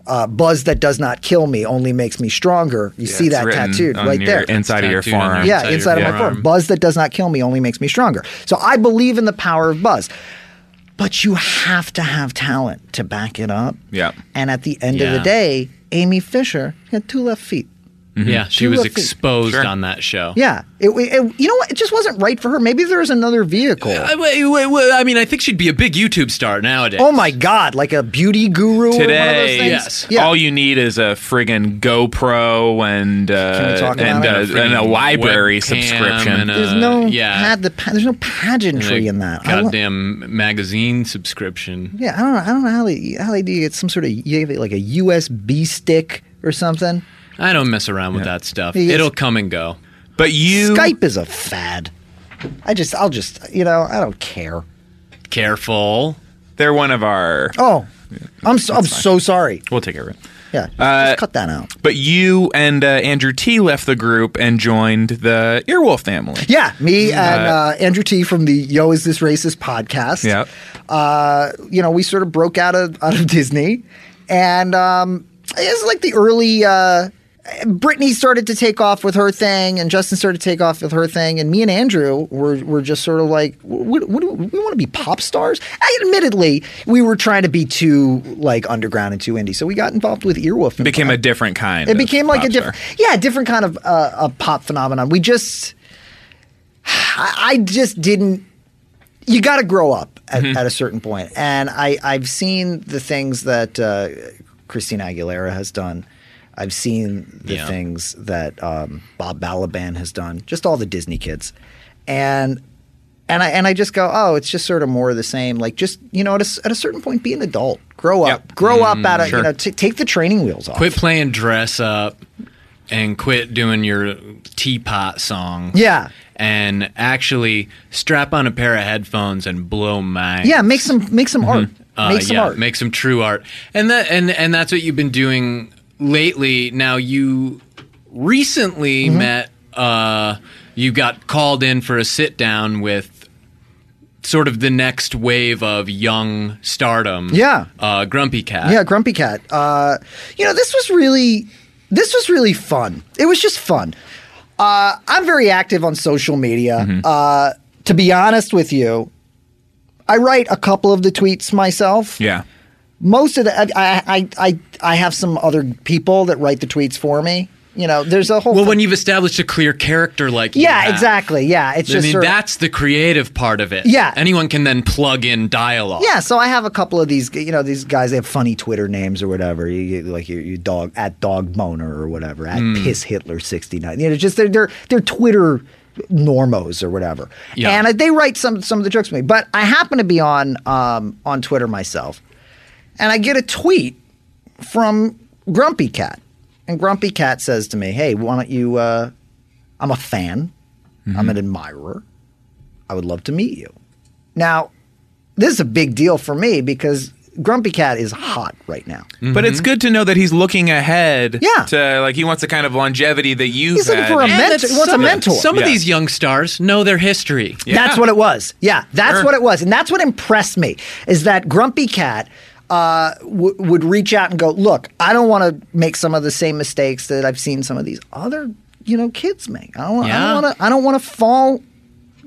uh, buzz that does not kill me only makes me stronger. You see that written tattooed right your- there. inside of your Tattooed on your- forearm. yeah, inside inside of your my forearm. forearm. Buzz that does not kill me only makes me stronger. So I believe in the power of buzz. But you have to have talent to back it up. Yeah. And at the end of the day, Amy Fisher had two left feet. Yeah, she was exposed Sure. on that show. Yeah. It, it- you know what? It just wasn't right for her. Maybe there was another vehicle. I, wait, wait, wait, I mean, I think she'd be a big YouTube star nowadays. Oh my God! Like a beauty guru or one of those Today, things. yes. Yeah. all you need is a friggin' GoPro and uh, and, about uh, and a library subscription. and a- there's no yeah. pad, the, there's no pageantry in that. Goddamn magazine subscription. yeah, I don't know. I don't know how they how they do you get some sort of you have like a USB stick or something. I don't mess around with that stuff. He gets- It'll come and go. But you, Skype is a fad. I just I'll just you know I don't care. Careful. they're one of our. Oh, I'm so, I'm so sorry. We'll take care of it. Yeah, just, Uh, just cut that out. But you and uh, Andrew T left the group and joined the Earwolf family. Yeah, me and uh, Andrew T from the Yo Is This Racist podcast. Yeah. uh, you know, we sort of broke out of out of Disney, and um, it was like the early. Uh, Britney started to take off with her thing, and Justin started to take off with her thing, and me and Andrew were were just sort of like, what, what do we, we want to be pop stars? I, admittedly, we were trying to be too like underground and too indie, so we got involved with Earwolf. and- Became a different kind. it of became like pop a different, yeah, different kind of uh, a pop phenomenon. We just, I, I just didn't. You got to grow up at, Mm-hmm. at a certain point, and I I've seen the things that uh, Christina Aguilera has done. I've seen the Yeah. things that um, Bob Balaban has done. Just all the Disney kids, and and I and I just go, oh, it's just sort of more of the same. Like just you know, at a, at a certain point, be an adult, grow up, Yep. grow up out of sure. you know, t- take the training wheels off. Quit playing dress up and quit doing your teapot song. Yeah. And actually strap on a pair of headphones and blow my Yeah, make some make some art. Uh, make some yeah, art. Make some true art. And that and and that's what you've been doing lately. Now you recently Mm-hmm. met uh you got called in for a sit down with sort of the next wave of young stardom. Yeah. Uh Grumpy Cat. yeah, Grumpy Cat. Uh, you know, this was really this was really fun. It was just fun. Uh, I'm very active on social media. Mm-hmm. Uh, to be honest with you, I write a couple of the tweets myself. Yeah. Most of the I I I, I have some other people that write the tweets for me. You know, there's a whole. Well, when you've established a clear character like you yeah, exactly. Yeah, it's I just mean, sort of- that's the creative part of it. Yeah. Anyone can then plug in dialogue. Yeah, so I have a couple of these, you know, these guys. They have funny Twitter names or whatever. You like your, dog at dog boner or whatever at Hmm. piss Hitler sixty nine. You know, just they're they're they're Twitter normos or whatever. Yeah. And they write some some of the jokes for me. But I happen to be on um, on Twitter myself, and I get a tweet from Grumpy Cat, and Grumpy Cat says to me, "Hey, why don't you? Uh, I'm a fan. I'm an admirer. I would love to meet you." Now, this is a big deal for me because Grumpy Cat is hot right now. But it's good to know that he's looking ahead. Yeah. To like he wants the kind of longevity that you've He's looking for a And mentor. that's He wants a some of- mentor. Some of these young stars know their history. That's what it was. Yeah, that's Sure. what it was, and that's what impressed me is that Grumpy Cat. Uh, w- would reach out and go, "Look, I don't want to make some of the same mistakes that I've seen some of these other, you know, kids make. I don't, I Yeah. don't want to. I don't want to fall.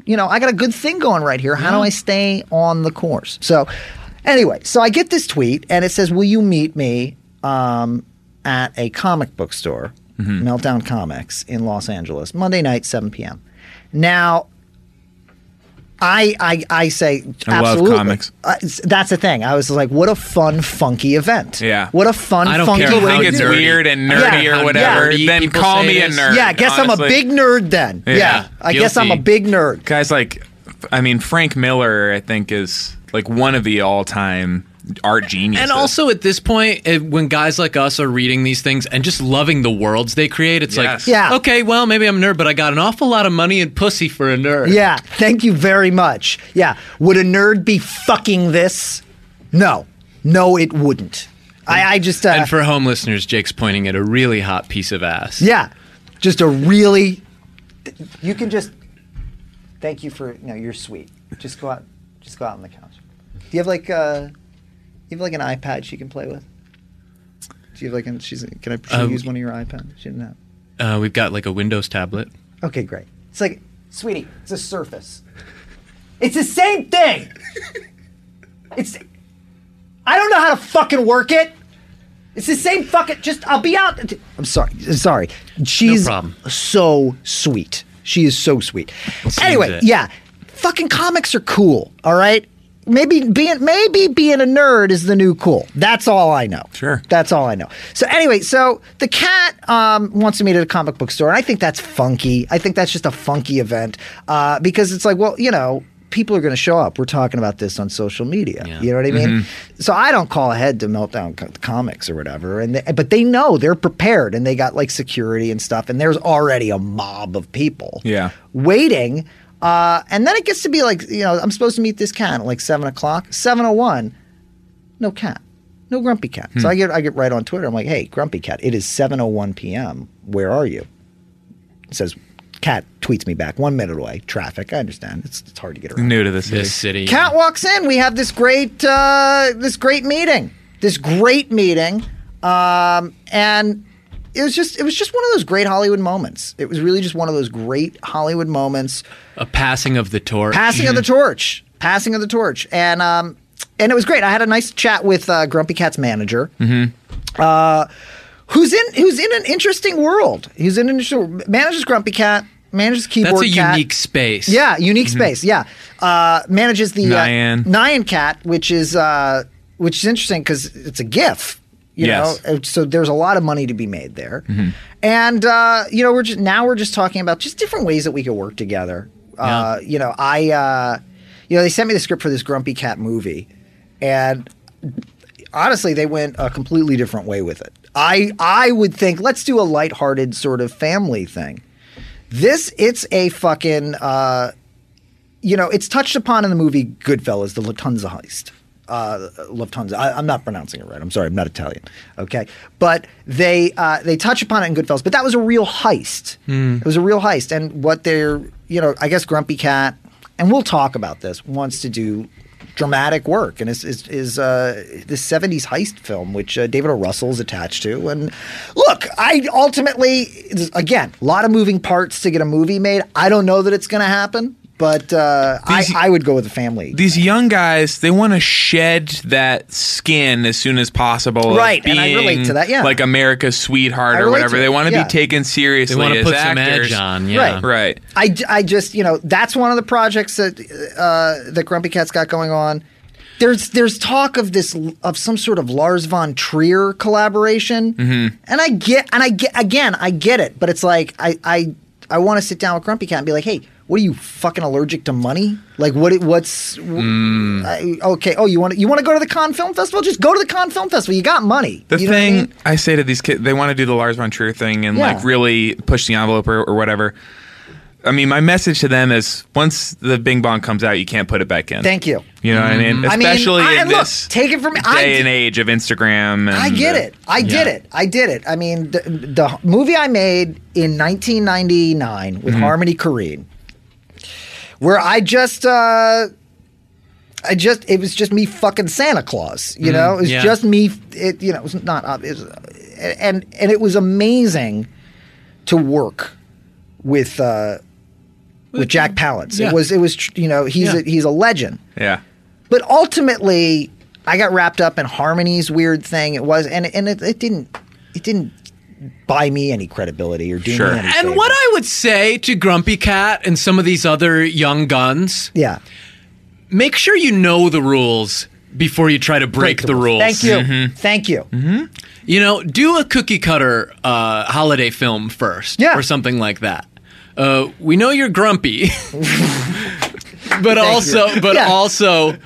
You know, I got a good thing going right here. How do I stay on the course? So, anyway, so I get this tweet and it says, "Will you meet me um, at a comic book store, Meltdown Comics in Los Angeles, Monday night, 7 p.m." Now, I I, I say I love absolutely. comics. Uh, that's the thing. I was like, what a fun, funky event. Yeah. What a fun, I don't funky care If you way how think to it's do weird and nerdy Yeah. or whatever, nerdy then people call say me a this. nerd. Yeah, I guess I'm a honestly. big nerd then. Yeah. Yeah. I guess I'm a Guilty. big nerd. guys like I mean Frank Miller I think is like one of the all-time art genius. And also at this point, when guys like us are reading these things and just loving the worlds they create, it's Yes. like, Yeah. okay, well, maybe I'm a nerd, but I got an awful lot of money and pussy for a nerd. Yeah. Thank you very much. Yeah. Would a nerd be fucking this? No. No, it wouldn't. I, I just. Uh, And for home listeners, Jake's pointing at a really hot piece of ass. Yeah, just a really. You can just. Thank you for no. You're sweet. Just go out. Just go out on the couch. Do you have like uh, you have like an iPad she can play with? Do you have like an? She's can I should Um, use one of your iPads? She didn't have. Uh, we've got like a Windows tablet. Okay, great. It's like, sweetie, it's a Surface. It's the same thing. It's. I don't know how to fucking work it. It's the same fucking. Just I'll be out. I'm sorry. Sorry. She's problem. so sweet. She is so sweet. Anyway, yeah, fucking comics are cool. All right. Maybe being maybe being a nerd is the new cool. That's all I know. Sure. That's all I know. So anyway, so the cat um, wants to meet at a comic book store, and I think that's funky. I think that's just a funky event uh, because it's like, well, you know, people are going to show up. We're talking about this on social media. Yeah. You know what I mean? So I don't call ahead to Meltdown Co- Comics or whatever, and they, but they know they're prepared, and they got like security and stuff, and there's already a mob of people. Yeah. Waiting. Uh, and then it gets to be like, you know, I'm supposed to meet this cat at like seven o'clock. Seven oh one, no cat, no grumpy cat. So I get I get right on Twitter. I'm like, hey, grumpy cat, it is 7:01 p.m. Where are you? It says, cat tweets me back one minute away. Traffic. I understand. It's, it's hard to get around. new to this. This city. city. Cat walks in. We have this great uh, this great meeting. This great meeting, um, and it was just it was just one of those great Hollywood moments. It was really just one of those great Hollywood moments. A passing of the torch. Passing of the torch. Passing of the torch. And um, and it was great. I had a nice chat with uh, Grumpy Cat's manager. Uh, who's in who's in an interesting world. He's in an interesting manages Grumpy Cat, manages Keyboard That's a Cat. unique space. Yeah, unique space. Yeah, uh, manages the Nyan. Uh, Nyan Cat, which is uh, which is interesting because it's a GIF. You Yes. know, Uh, so there's a lot of money to be made there, and uh, you know, we're just now we're just talking about just different ways that we could work together. Uh, you know, I, uh, you know, they sent me the script for this Grumpy Cat movie, and honestly, they went a completely different way with it. I I would think let's do a lighthearted sort of family thing. This it's a fucking uh, you know it's touched upon in the movie Goodfellas, the Latunza heist. Uh, Lufthansa. I, I'm not pronouncing it right. I'm sorry. I'm not Italian. Okay, but they uh, they touch upon it in Goodfellas. But that was a real heist. It was a real heist, and what they're you know I guess Grumpy Cat, and we'll talk about this. Wants to do dramatic work and is is, is uh, this 70s heist film which uh, David O. Russell is attached to and look I ultimately again a lot of moving parts to get a movie made I don't know that it's going to happen but uh, I, These- I would go with the family These young guys, they want to shed that skin as soon as possible. Right, and I relate to that, yeah. like America's sweetheart or whatever. They want to yeah. be taken seriously. They want to as put some actors. edge on. Yeah. Right. Right. I, I just you know that's one of the projects that uh, that Grumpy Cat's got going on. There's there's talk of this of some sort of Lars von Trier collaboration, Mm-hmm. and I get and I get again I get it, but it's like I I I want to sit down with Grumpy Cat and be like, hey, what are you fucking allergic to money? Like what it- what's Mm. I- okay? Oh, you want to you want to go to the Cannes Film Festival? Just go to the Cannes Film Festival. You got money. The You know what I thing mean? I, say to these kids, they want to do the Lars von Trier thing and Yeah. like really push the envelope or, or whatever. I mean, my message to them is once the Bing Bong comes out, you can't put it back in. Thank you. You know what I mean? I mean, Especially I- in look, this take it from me, day I and age of Instagram. And I get it. I did Yeah. it. I did it. I mean, the, the movie I made in 1999 with Harmony Korine, where I just, uh, I just it was just me fucking Santa Claus, you know. It was yeah. just me. It you know it was not ob- it was, and and it was amazing to work with uh, with Jack Palance. Yeah. It was it was you know he's Yeah. a, he's a legend. Yeah. But ultimately, I got wrapped up in Harmony's weird thing. It was and and it, it didn't it didn't buy me any credibility or do Sure. me any And favors. what I would say to Grumpy Cat and some of these other young guns, yeah make sure you know the rules before you try to break, the rules. Thank you, thank you. You know, do a cookie cutter uh, holiday film first, Yeah. or something like that. Uh, we know you're grumpy, but also, but Yeah. also,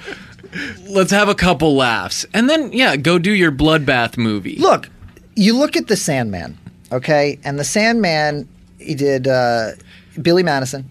let's have a couple laughs, and then yeah, go do your bloodbath movie. Look, you look at the Sandman, okay, and the Sandman he did uh, Billy Madison,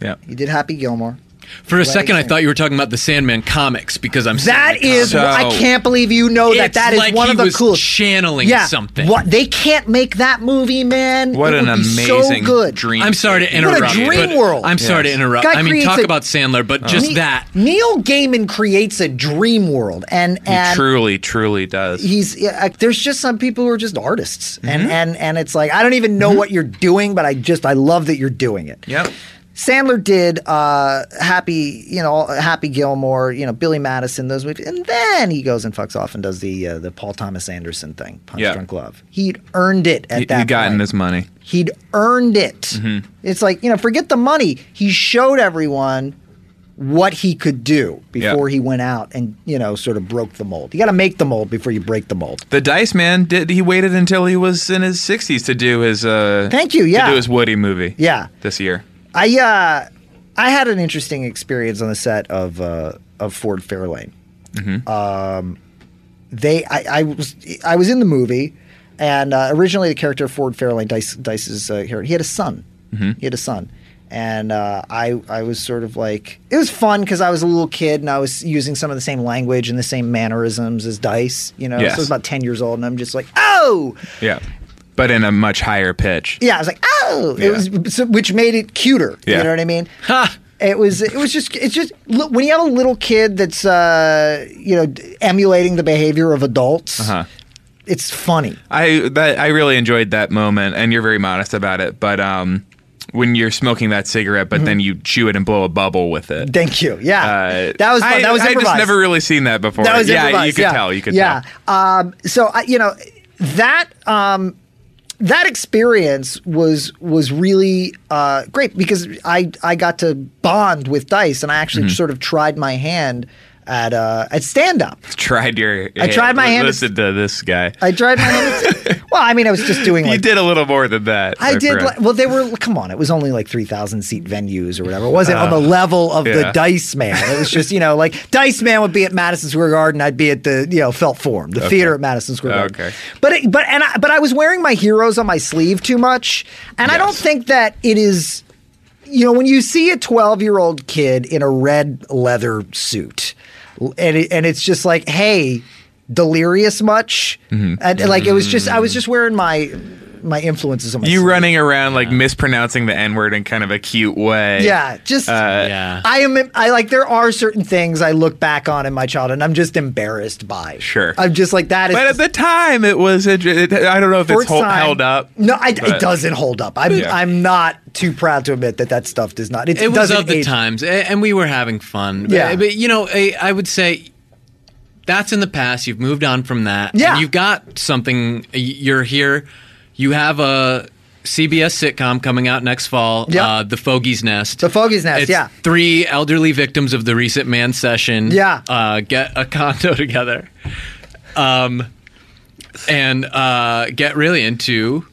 Yeah. he did Happy Gilmore. For a second, I thought you were talking about the Sandman comics because I'm That is, That So- I can't believe you know that. That is like one he of the was coolest. channeling yeah, something. What they can't make that movie, man. What It an would be amazing so good. dream. I'm sorry to state. What a interrupt. dream world. I'm sorry to interrupt. Guy I mean, talk a- about Sandler, but just Ne- that. Neil Gaiman creates a dream world, and He truly, truly does. he's yeah, uh, there's just some people who are just artists, Mm-hmm. and and and it's like I don't even know what you're doing, but I just I love that you're doing it. Yep. Sandler did uh, Happy, you know, Happy Gilmore, you know, Billy Madison, those movies, and then he goes and fucks off and does the uh, the Paul Thomas Anderson thing, Punch Yeah. Drunk Love. He'd earned it at He, that He'd gotten point. his money. He'd earned it. Mm-hmm. It's like you know, forget the money. He showed everyone what he could do before he went out and you know sort of broke the mold. You got to make the mold before you break the mold. The Dice Man did. He waited until he was in his 60s to do his. Uh, Thank you, yeah. To do his Woody movie. Yeah. This year. I uh, I had an interesting experience on the set of uh, of Ford Fairlane. Um, they I, I was I was in the movie, and uh, originally the character of Ford Fairlane, Dice Dice's uh, hero, he had a son. He had a son. And uh, I, I was sort of like, it was fun because I was a little kid and I was using some of the same language and the same mannerisms as Dice, you know. Yes. So I was about 10 years old and I'm just like, oh, Yeah. But in a much higher pitch. yeah, I was like, oh, Yeah. it was, so, which made it cuter. Yeah. You know what I mean? Ha! It was, it was just, it's just look, when you have a little kid that's, uh, you know, d- emulating the behavior of adults, Uh-huh. it's funny. I that I really enjoyed that moment, and you're very modest about it. But um, when you're smoking that cigarette, but then you chew it and blow a bubble with it. Thank you. Yeah, Uh, that was fun. I, that was I just improvised. never really seen that before. That was yeah, improvised. you could yeah. tell. You could yeah. tell. Um, so I, you know that um, that experience was was really uh, great because I I got to bond with Dice and I actually Mm-hmm. sort of tried my hand at uh, at stand up. Tried your. I tried my hand- Listen to this guy. I tried my hand. At, well, I mean, I was just doing you did a little more than that. I did. Like, well, they were. Come on, it was only like three thousand seat venues or whatever. It wasn't on the level of the Uh. Dice Man. It was just you know like Dice Man would be at Madison Square Garden. I'd be at the you know Felt Forum, the theater at Madison Square Garden. Okay. But it, but and I, but I was wearing my heroes on my sleeve too much, and I don't think that it is. You know, when you see a twelve-year-old kid in a red leather suit, and it, and it's just like, hey. Delirious much, Mm-hmm. and like it was just I was just wearing my my influences on my you sleeve. running around like mispronouncing the N word in kind of a cute way. Yeah, just uh, yeah. I am. I like there are certain things I look back on in my childhood, and I'm just embarrassed by. Sure. I'm just like that is. But at the time, it was. It, it- I don't know if it's its hol- time- held up. No, I, it doesn't hold up. I'm Yeah. I'm not too proud to admit that that stuff does not. It, It was doesn't of the age- times, and we were having fun. Yeah. but, but, you know, I, I would say that's in the past. You've moved on from that. Yeah. and you've got something. You're here. You have a CBS sitcom coming out next fall. Yeah. uh, The Fogey's Nest. The Fogey's Nest, It's yeah. Three elderly victims of the recent mancession. Yeah. uh, get a condo together. Um, and uh, get really into.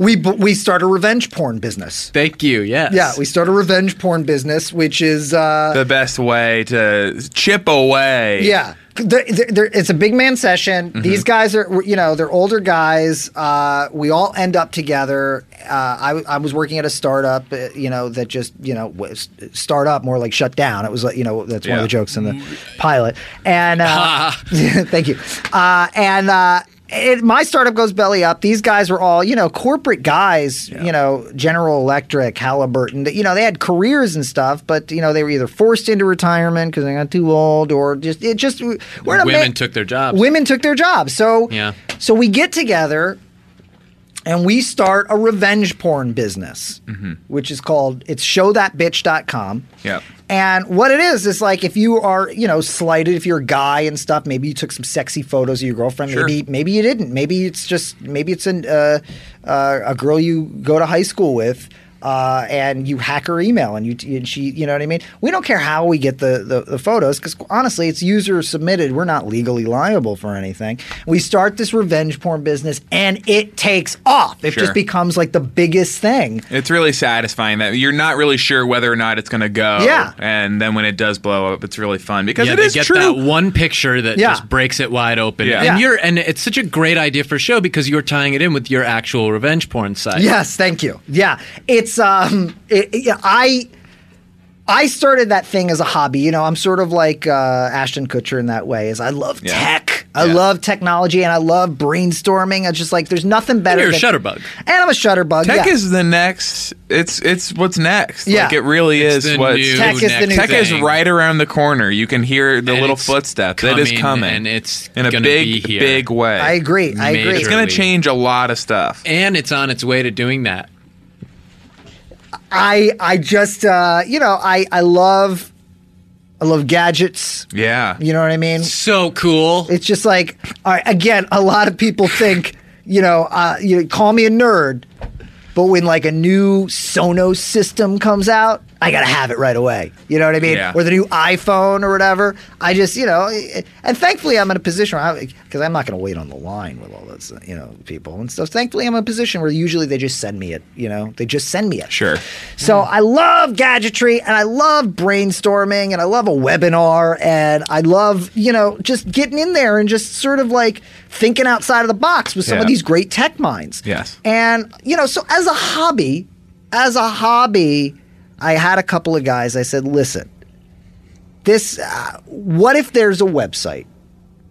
We we start a revenge porn business. Thank you. Yes. Yeah, we start a revenge porn business, which is uh, the best way to chip away. Yeah. They're, they're- they're- it's a big mancession. Mm-hmm. These guys are, you know, they're older guys. Uh, we all end up together. Uh, I, w- I was working at a startup, uh, you know, that just, you know, was start up more like shut down. It was like, you know, that's one of the jokes in the pilot. And uh, thank you. Uh, and uh, it, my startup goes belly up. These guys were all, you know, corporate guys, you know, General Electric, Halliburton, you know, they had careers and stuff, but, you know, they were either forced into retirement because they got too old or just, it just, we're Women ma- took their jobs. Women took their jobs. So, Yeah. so we get together and we start a revenge porn business, which is called, it's showthatbitch.com. Yep. And what it is is like if you are, you know, slighted, if you're a guy and stuff, maybe you took some sexy photos of your girlfriend. Sure. Maybe maybe you didn't. Maybe it's just maybe it's an, uh, uh, a girl you go to high school with. Uh, and you hack her email and you and she you know what I mean we don't care how we get the the, the photos because honestly it's user submitted we're not legally liable for anything we start this revenge porn business and it takes off it Sure. just becomes like the biggest thing It's really satisfying that you're not really sure whether or not it's going to go. Yeah. And then when it does blow up, it's really fun because yeah, it they is get true. that one picture that Yeah. just breaks it wide open. Yeah. And Yeah. you're and it's such a great idea for a show because you're tying it in with your actual revenge porn site. Yes, thank you. Yeah, it's um, it, it- yeah, I. I started that thing as a hobby. You know, I'm sort of like uh, Ashton Kutcher in that way. Is I love Yeah. tech, I Yeah. love technology, and I love brainstorming. It's just like there's nothing better. you're a shutterbug. and I'm a shutterbug. Tech yeah. is the next. It's it's what's next. Yeah. Like it really It's is the what's new Tech is the next new Tech is right around the corner. You can hear the And little it's footsteps. it is coming, and it's in a big, be here. big way. I agree. I agree. It's going to change a lot of stuff. and it's on its way to doing that. I I just uh, you know I I love I love gadgets. Yeah. You know what I mean? So cool. It's just like, all right, again, a lot of people think, you know, uh, you call me a nerd, but when like a new Sonos system comes out, I gotta have it right away. You know what I mean? Yeah. Or the new iPhone or whatever. I just, you know, and thankfully I'm in a position where because I'm not gonna wait on the line with all those, you know, people and stuff. Thankfully I'm in a position where usually they just send me it. You know, they just send me it. Sure. So I love gadgetry and I love brainstorming and I love a webinar and I love, you know, just getting in there and just sort of like thinking outside of the box with some Yeah. of these great tech minds. Yes. And, you know, so as a hobby, as a hobby, I had a couple of guys, I said, listen, this, uh, what if there's a website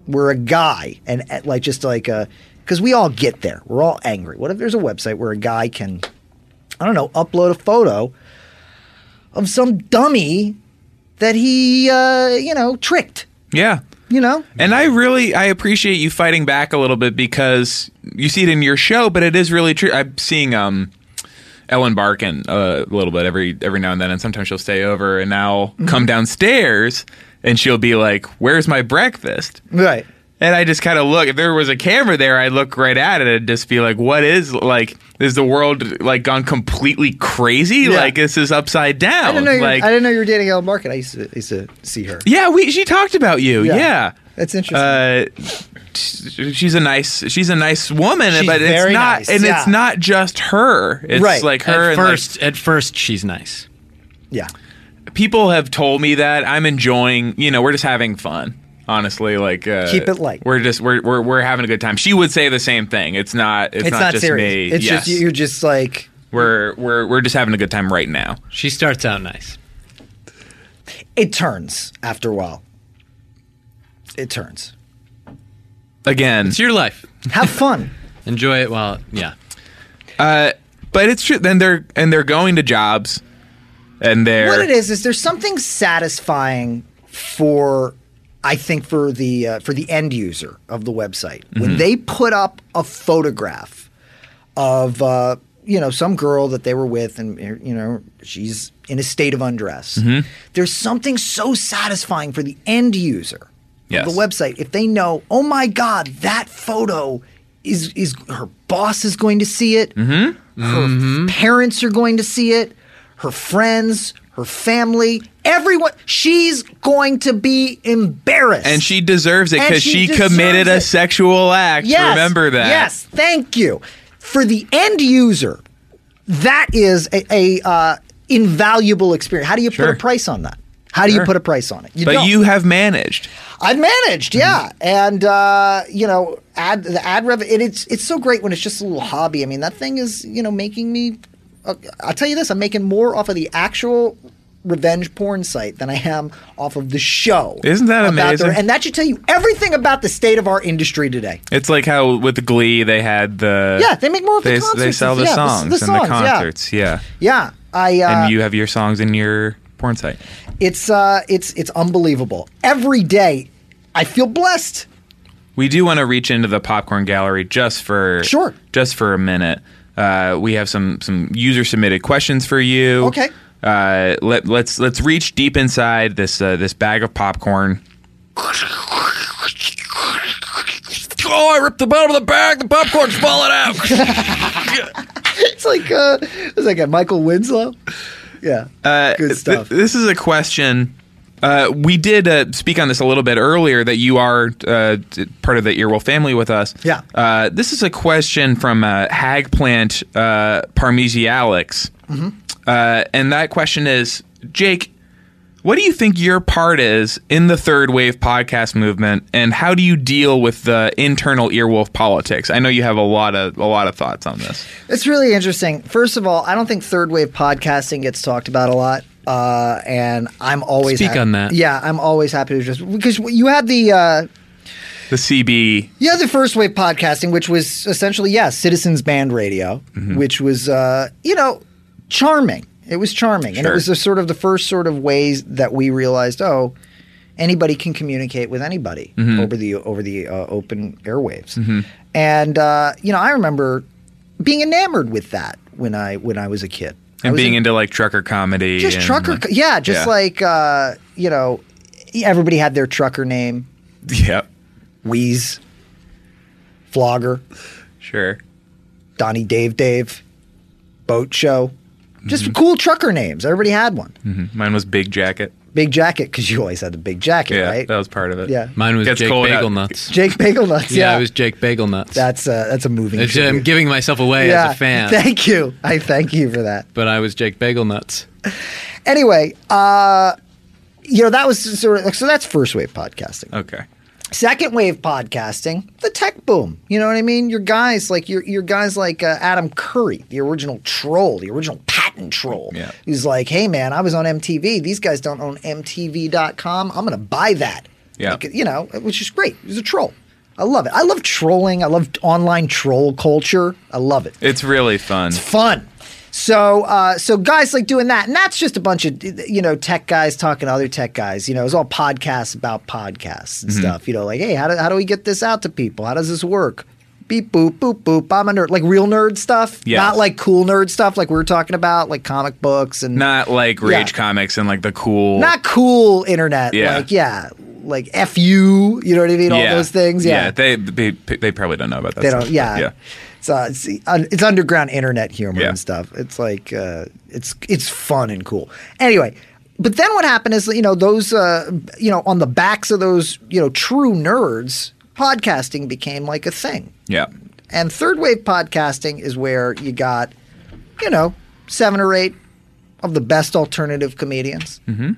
where a guy and like just like a, because we all get there, we're all angry. What if there's a website where a guy can, I don't know, upload a photo of some dummy that he, uh, you know, tricked. Yeah. You know, And I really I appreciate you fighting back a little bit because you see it in your show, but it is really true. I'm seeing um Ellen Barkin uh, a little bit every every now and then, and sometimes she'll stay over and I'll come downstairs and she'll be like, "Where's my breakfast?" right? And I just kind of look. If there was a camera there, I'd look right at it and just be like, "What is like? Is the world like gone completely crazy? Yeah. Like this is upside down? I didn't know. You were, like, I didn't know you were dating Ellen Market. I used to, used to see her. yeah, we she talked about you. Yeah. Yeah, That's interesting. Uh, she's a nice she's a nice woman, She's but it's not, nice, and yeah. it's not just her. It's Right. like her At and like, first, at first, she's nice. yeah. people have told me that I'm enjoying. You know, we're just having fun. Honestly, like uh, Keep it light. We're just we're, we're we're having a good time. She would say the same thing. It's not it's, It's not, just serious. me. It's yes. just you're just like we're we're we're just having a good time right now. She starts out nice. it turns after a while. It turns. Again, It's your life. Have fun. Enjoy it while, yeah. uh, but it's true. Then they're and they're going to jobs, and they're what it is is there's something satisfying for I think for the uh, for the end user of the website. When mm-hmm. they put up a photograph of uh, you know some girl that they were with and er, you know she's in a state of undress. Mm-hmm. There's something so satisfying for the end user Yes. of the website if they know oh my god that photo is is her boss is going to see it. Mm-hmm. Her parents are going to see it, her friends, her family, everyone. She's going to be embarrassed. and she deserves it because she she, committed a sexual act. yes, Remember that. Yes, thank you. For the end user, that is a, a uh, invaluable experience. How do you Sure. put a price on that? How do you put a price on it? You But don't. you have managed. I've managed, yeah, and uh, you know, ad the ad rev. It, it's it's so great when it's just a little hobby. I mean, that thing is you know making me. I'll tell you this: I'm making more off of the actual revenge porn site than I am off of the show. Isn't that about their- amazing? and that should tell you everything about the state of our industry today. It's like how with Glee they had the Yeah, they make more of the they, concerts. they sell the Yeah, songs the and songs, the yeah. concerts. Yeah, Yeah, I. Uh, and you have your songs in your porn site. it's uh, it's it's unbelievable. Every day, I feel blessed. We do want to reach into the popcorn gallery just for Sure. just for a minute. Uh, we have some some user submitted questions for you. Okay. Uh, let let's let's reach deep inside this uh, this bag of popcorn. Oh, I ripped the bottom of the bag. The popcorn's falling out. It's like uh, it's like a Michael Winslow. Yeah, Uh, good th- stuff. this is a question. Uh, we did uh, speak on this a little bit earlier that you are uh, part of the Earwolf family with us. Yeah. Uh, this is a question from uh, Hagplant uh, Parmesialix. Mm-hmm. Uh, and that question is Jake, what do you think your part is in the third wave podcast movement, and how do you deal with the internal Earwolf politics? I know you have a lot of a lot of thoughts on this. It's really interesting. First of all, I don't think third wave podcasting gets talked about a lot. Uh, and I'm always Speak hap- on that. Yeah, I'm always happy to just because you had the uh, The CB, Yeah, the first wave podcasting, which was essentially yeah, Citizens Band Radio, Mm-hmm. which was uh, you know charming. It was charming, and it was the sort of the first sort of ways that we realized oh. Anybody can communicate with anybody Mm-hmm. over the over the uh, open airwaves, and uh, you know I remember being enamored with that when I when I was a kid. And being in- into like trucker comedy, just trucker, like- yeah, just yeah. like uh, you know, everybody had their trucker name, Yep, Wheeze, Flogger, sure. Donnie Dave Dave, Boat Show, just Mm-hmm. cool trucker names. Everybody had one. Mine was Big Jacket. Big jacket because you always had the big jacket, Yeah, right? that was part of it. Yeah. Mine was Gets Jake cold Bagel out. Nuts. Jake Bagel Nuts. Yeah, Yeah, it was Jake Bagel Nuts. That's uh, that's a moving. It's- I'm giving myself away yeah, as a fan, Thank you. I thank you for that. but I was Jake Bagel Nuts. Anyway, uh, you know that was sort of so that's first wave podcasting. Okay. Second wave podcasting, the tech boom. You know what I mean? Your guys like your your guys like uh, Adam Curry, the original troll, the original troll. Yeah. He's like, hey man, I was on MTV. These guys don't own MTV.com. I'm gonna buy that. Yeah. Like, you know, which is great. He's a troll. I love it. I love trolling. I love online troll culture. I love it It's really fun. It's fun. So, uh, so guys like doing that, and that's just a bunch of you know tech guys talking to other tech guys. You know, it's all podcasts about podcasts and stuff. You know, like hey, how do how do we get this out to people? How does this work? Beep boop boop boop. I'm a nerd, like real nerd stuff, Yes. not like cool nerd stuff, like we were talking about, like comic books and Not like Rage Yeah. Comics and like the cool. not cool internet. Yeah. Like yeah, like fu. You know what I mean? All those things. Yeah, they, they they probably don't know about that. they stuff, don't. Yeah, yeah. It's, uh, it's it's underground internet humor Yeah. and stuff. It's like uh, it's it's fun and cool. Anyway, but then what happened is you know those uh, you know on the backs of those you know true nerds, podcasting became like a thing. Yeah. And third wave podcasting is where you got you know seven or eight of the best alternative comedians, mm-hmm.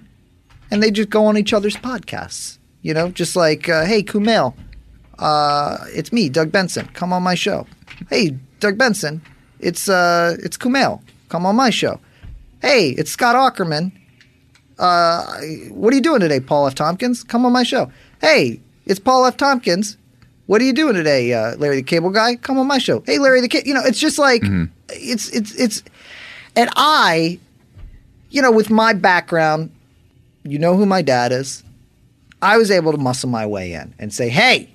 and they just go on each other's podcasts. You know, just like uh, hey Kumail, uh, it's me, Doug Benson. Come on my show. Hey, Doug Benson, it's uh, it's Kumail. Come on my show. Hey, it's Scott Aukerman. Uh, what are you doing today, Paul F. Tompkins? Come on my show. Hey, it's Paul F. Tompkins. What are you doing today, uh, Larry the Cable Guy? Come on my show. Hey, Larry the Kid. You know, it's just like it's it's it's, and I, you know, with my background, you know who my dad is. I was able to muscle my way in and say, "Hey,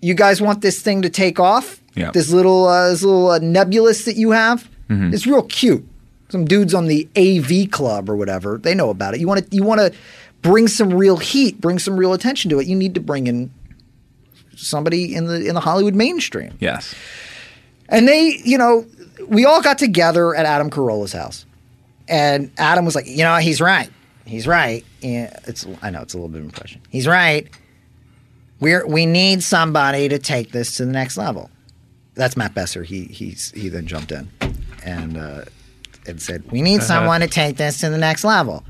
you guys want this thing to take off? Yeah. This little uh, this little uh, nebulous that you have, it's real cute. Some dudes on the AV club or whatever, they know about it. You want to you want to bring some real heat, bring some real attention to it. You need to bring in somebody in the in the Hollywood mainstream. Yes. And they, you know, we all got together at Adam Carolla's house. And Adam was like, you know, he's right. He's right. Yeah, it's I know it's a little bit of impression. He's right. We're we need somebody to take this to the next level. That's Matt Besser. He he's he then jumped in and uh, and said, We need someone to take this to the next level.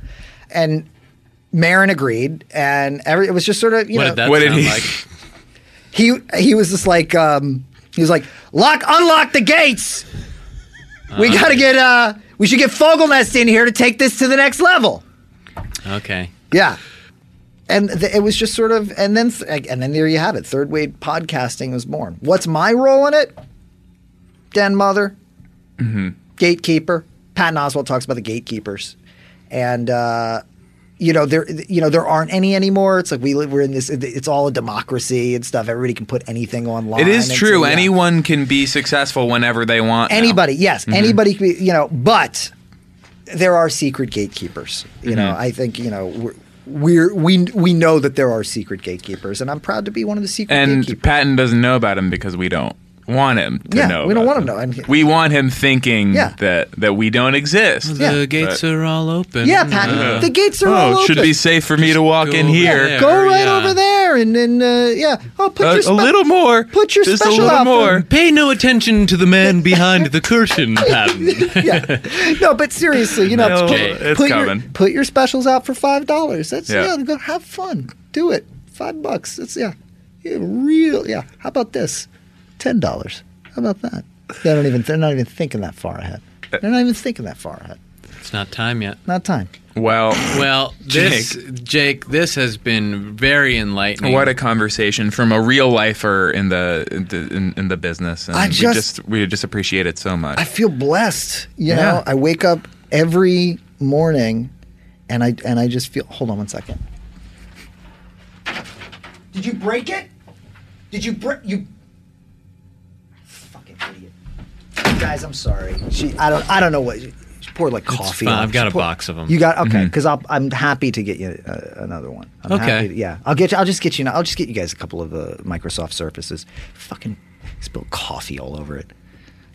And Maron agreed, and every it was just sort of you what know did that what did sound he- like? he he was just like um, he was like lock unlock the gates we got to get uh we should get Fogelnest in here to take this to the next level. Okay. Yeah. And th- it was just sort of, and then, th- and then there you have it. Third wave podcasting was born. What's my role in it? Den mother, gatekeeper. Patton Oswalt talks about the gatekeepers, and uh, you know there, you know there aren't any anymore. It's like we live, we're in this. It's all a democracy and stuff. Everybody can put anything online. It is true. so, yeah. Anyone can be successful whenever they want. now. Anybody, yes, mm-hmm. anybody can be, you know, but there are secret gatekeepers. You know, mm-hmm. I think, you know, we're, we're we we know that there are secret gatekeepers, and I'm proud to be one of the secret gatekeepers. And gatekeepers. Patton doesn't know about him because we don't want him to Yeah, know. we don't want him them. to know. And- We want him thinking Yeah. that that we don't exist. Yeah. The gates are all open. Yeah, Patton, the gates are oh, all it should be safe for me to walk in here. there. Go right Yeah. over there, and then uh, yeah. Oh, put A, your a little more. Put your Just a special little out for- more. Pay no attention to the man behind the curtain, Patton. yeah. No, but seriously, you know, No, put, it's put your, coming. put your specials out for five dollars. That's yeah. Yeah. Go have fun. Do it. Five bucks. That's yeah. yeah. Real. Yeah. How about this? Ten dollars. How about that? They don't even. They're not even thinking that far ahead. Uh, they're not even thinking that far ahead. It's not time yet. Not time. Well, Well, this Jake, this has been very enlightening. what a conversation from a real lifer in the in the, in, in the business. And I we just- just we just appreciate it so much. I feel blessed. You Yeah. know, I wake up every morning, and I and I just feel. Hold on one second. Did you break it? Did you break you? Fucking idiot! Guys, I'm sorry. She, I don't, I don't know what. She poured like coffee. fine. on. I've got She a poured- box them. You got okay? Because I'll, I'm happy to get you uh, another one. I'm Okay. happy to- yeah, I'll get you. I'll just get you. I'll just get you guys a couple of uh, Microsoft Surfaces. Fucking spilled coffee all over it.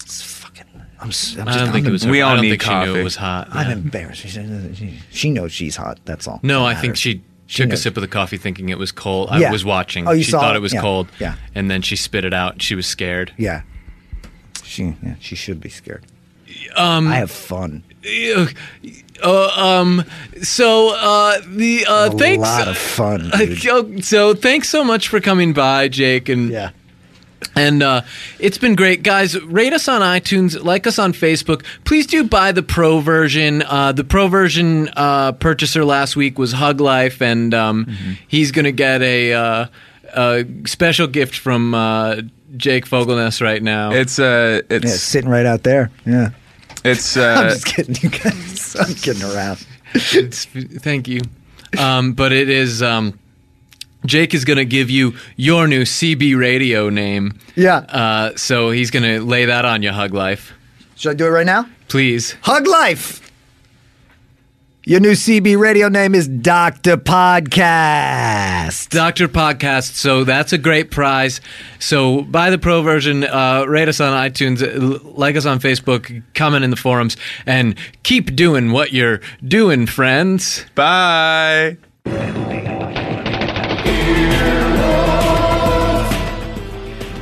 It's fucking. I'm. s- I'm I just, don't think I'm it was. We all I don't need think she knew coffee. it was hot. I'm embarrassed. She, she, she knows she's hot. That's all. No, that I think she She took a sip of the coffee thinking it was cold. Yeah. I was watching. Oh, you she saw thought it? it was Yeah. cold. Yeah. And then she spit it out. She was scared. Yeah. She. Yeah. She should be scared. Um. I have fun. Ew. Uh, um. So, uh, the uh, A thanks. lot of fun. Uh, so thanks so much for coming by, Jake, and Yeah. And uh, it's been great, guys. Rate us on iTunes, like us on Facebook. Please do buy the pro version. Uh, the pro version uh, purchaser last week was Hug Life, and um, Mm-hmm. he's going to get a, uh, a special gift from uh, Jake Fogelnest right now. it's uh Yeah. it's Sitting right out there. Yeah. it's I'm uh just kidding, you guys. I'm kidding around. It's- thank you. Um, but it is. Um, Jake is going to give you your new CB radio name. Yeah. Uh, so he's going to lay that on you, Hug Life. Should I do it right now? Please. Hug Life. Your new CB radio name is Doctor Podcast. Doctor Podcast. So that's a great prize. So buy the pro version, uh, rate us on iTunes, uh, like us on Facebook, comment in the forums, and keep doing what you're doing, friends. bye.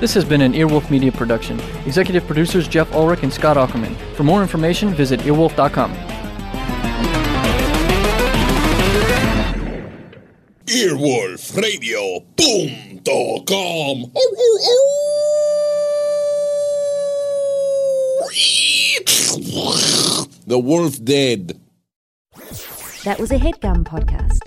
This has been an Earwolf Media production. Executive producers Jeff Ullrich and Scott Aukerman. For more information, visit earwolf.com. earwolfradio.com. The wolf dead. That was a headgum podcast.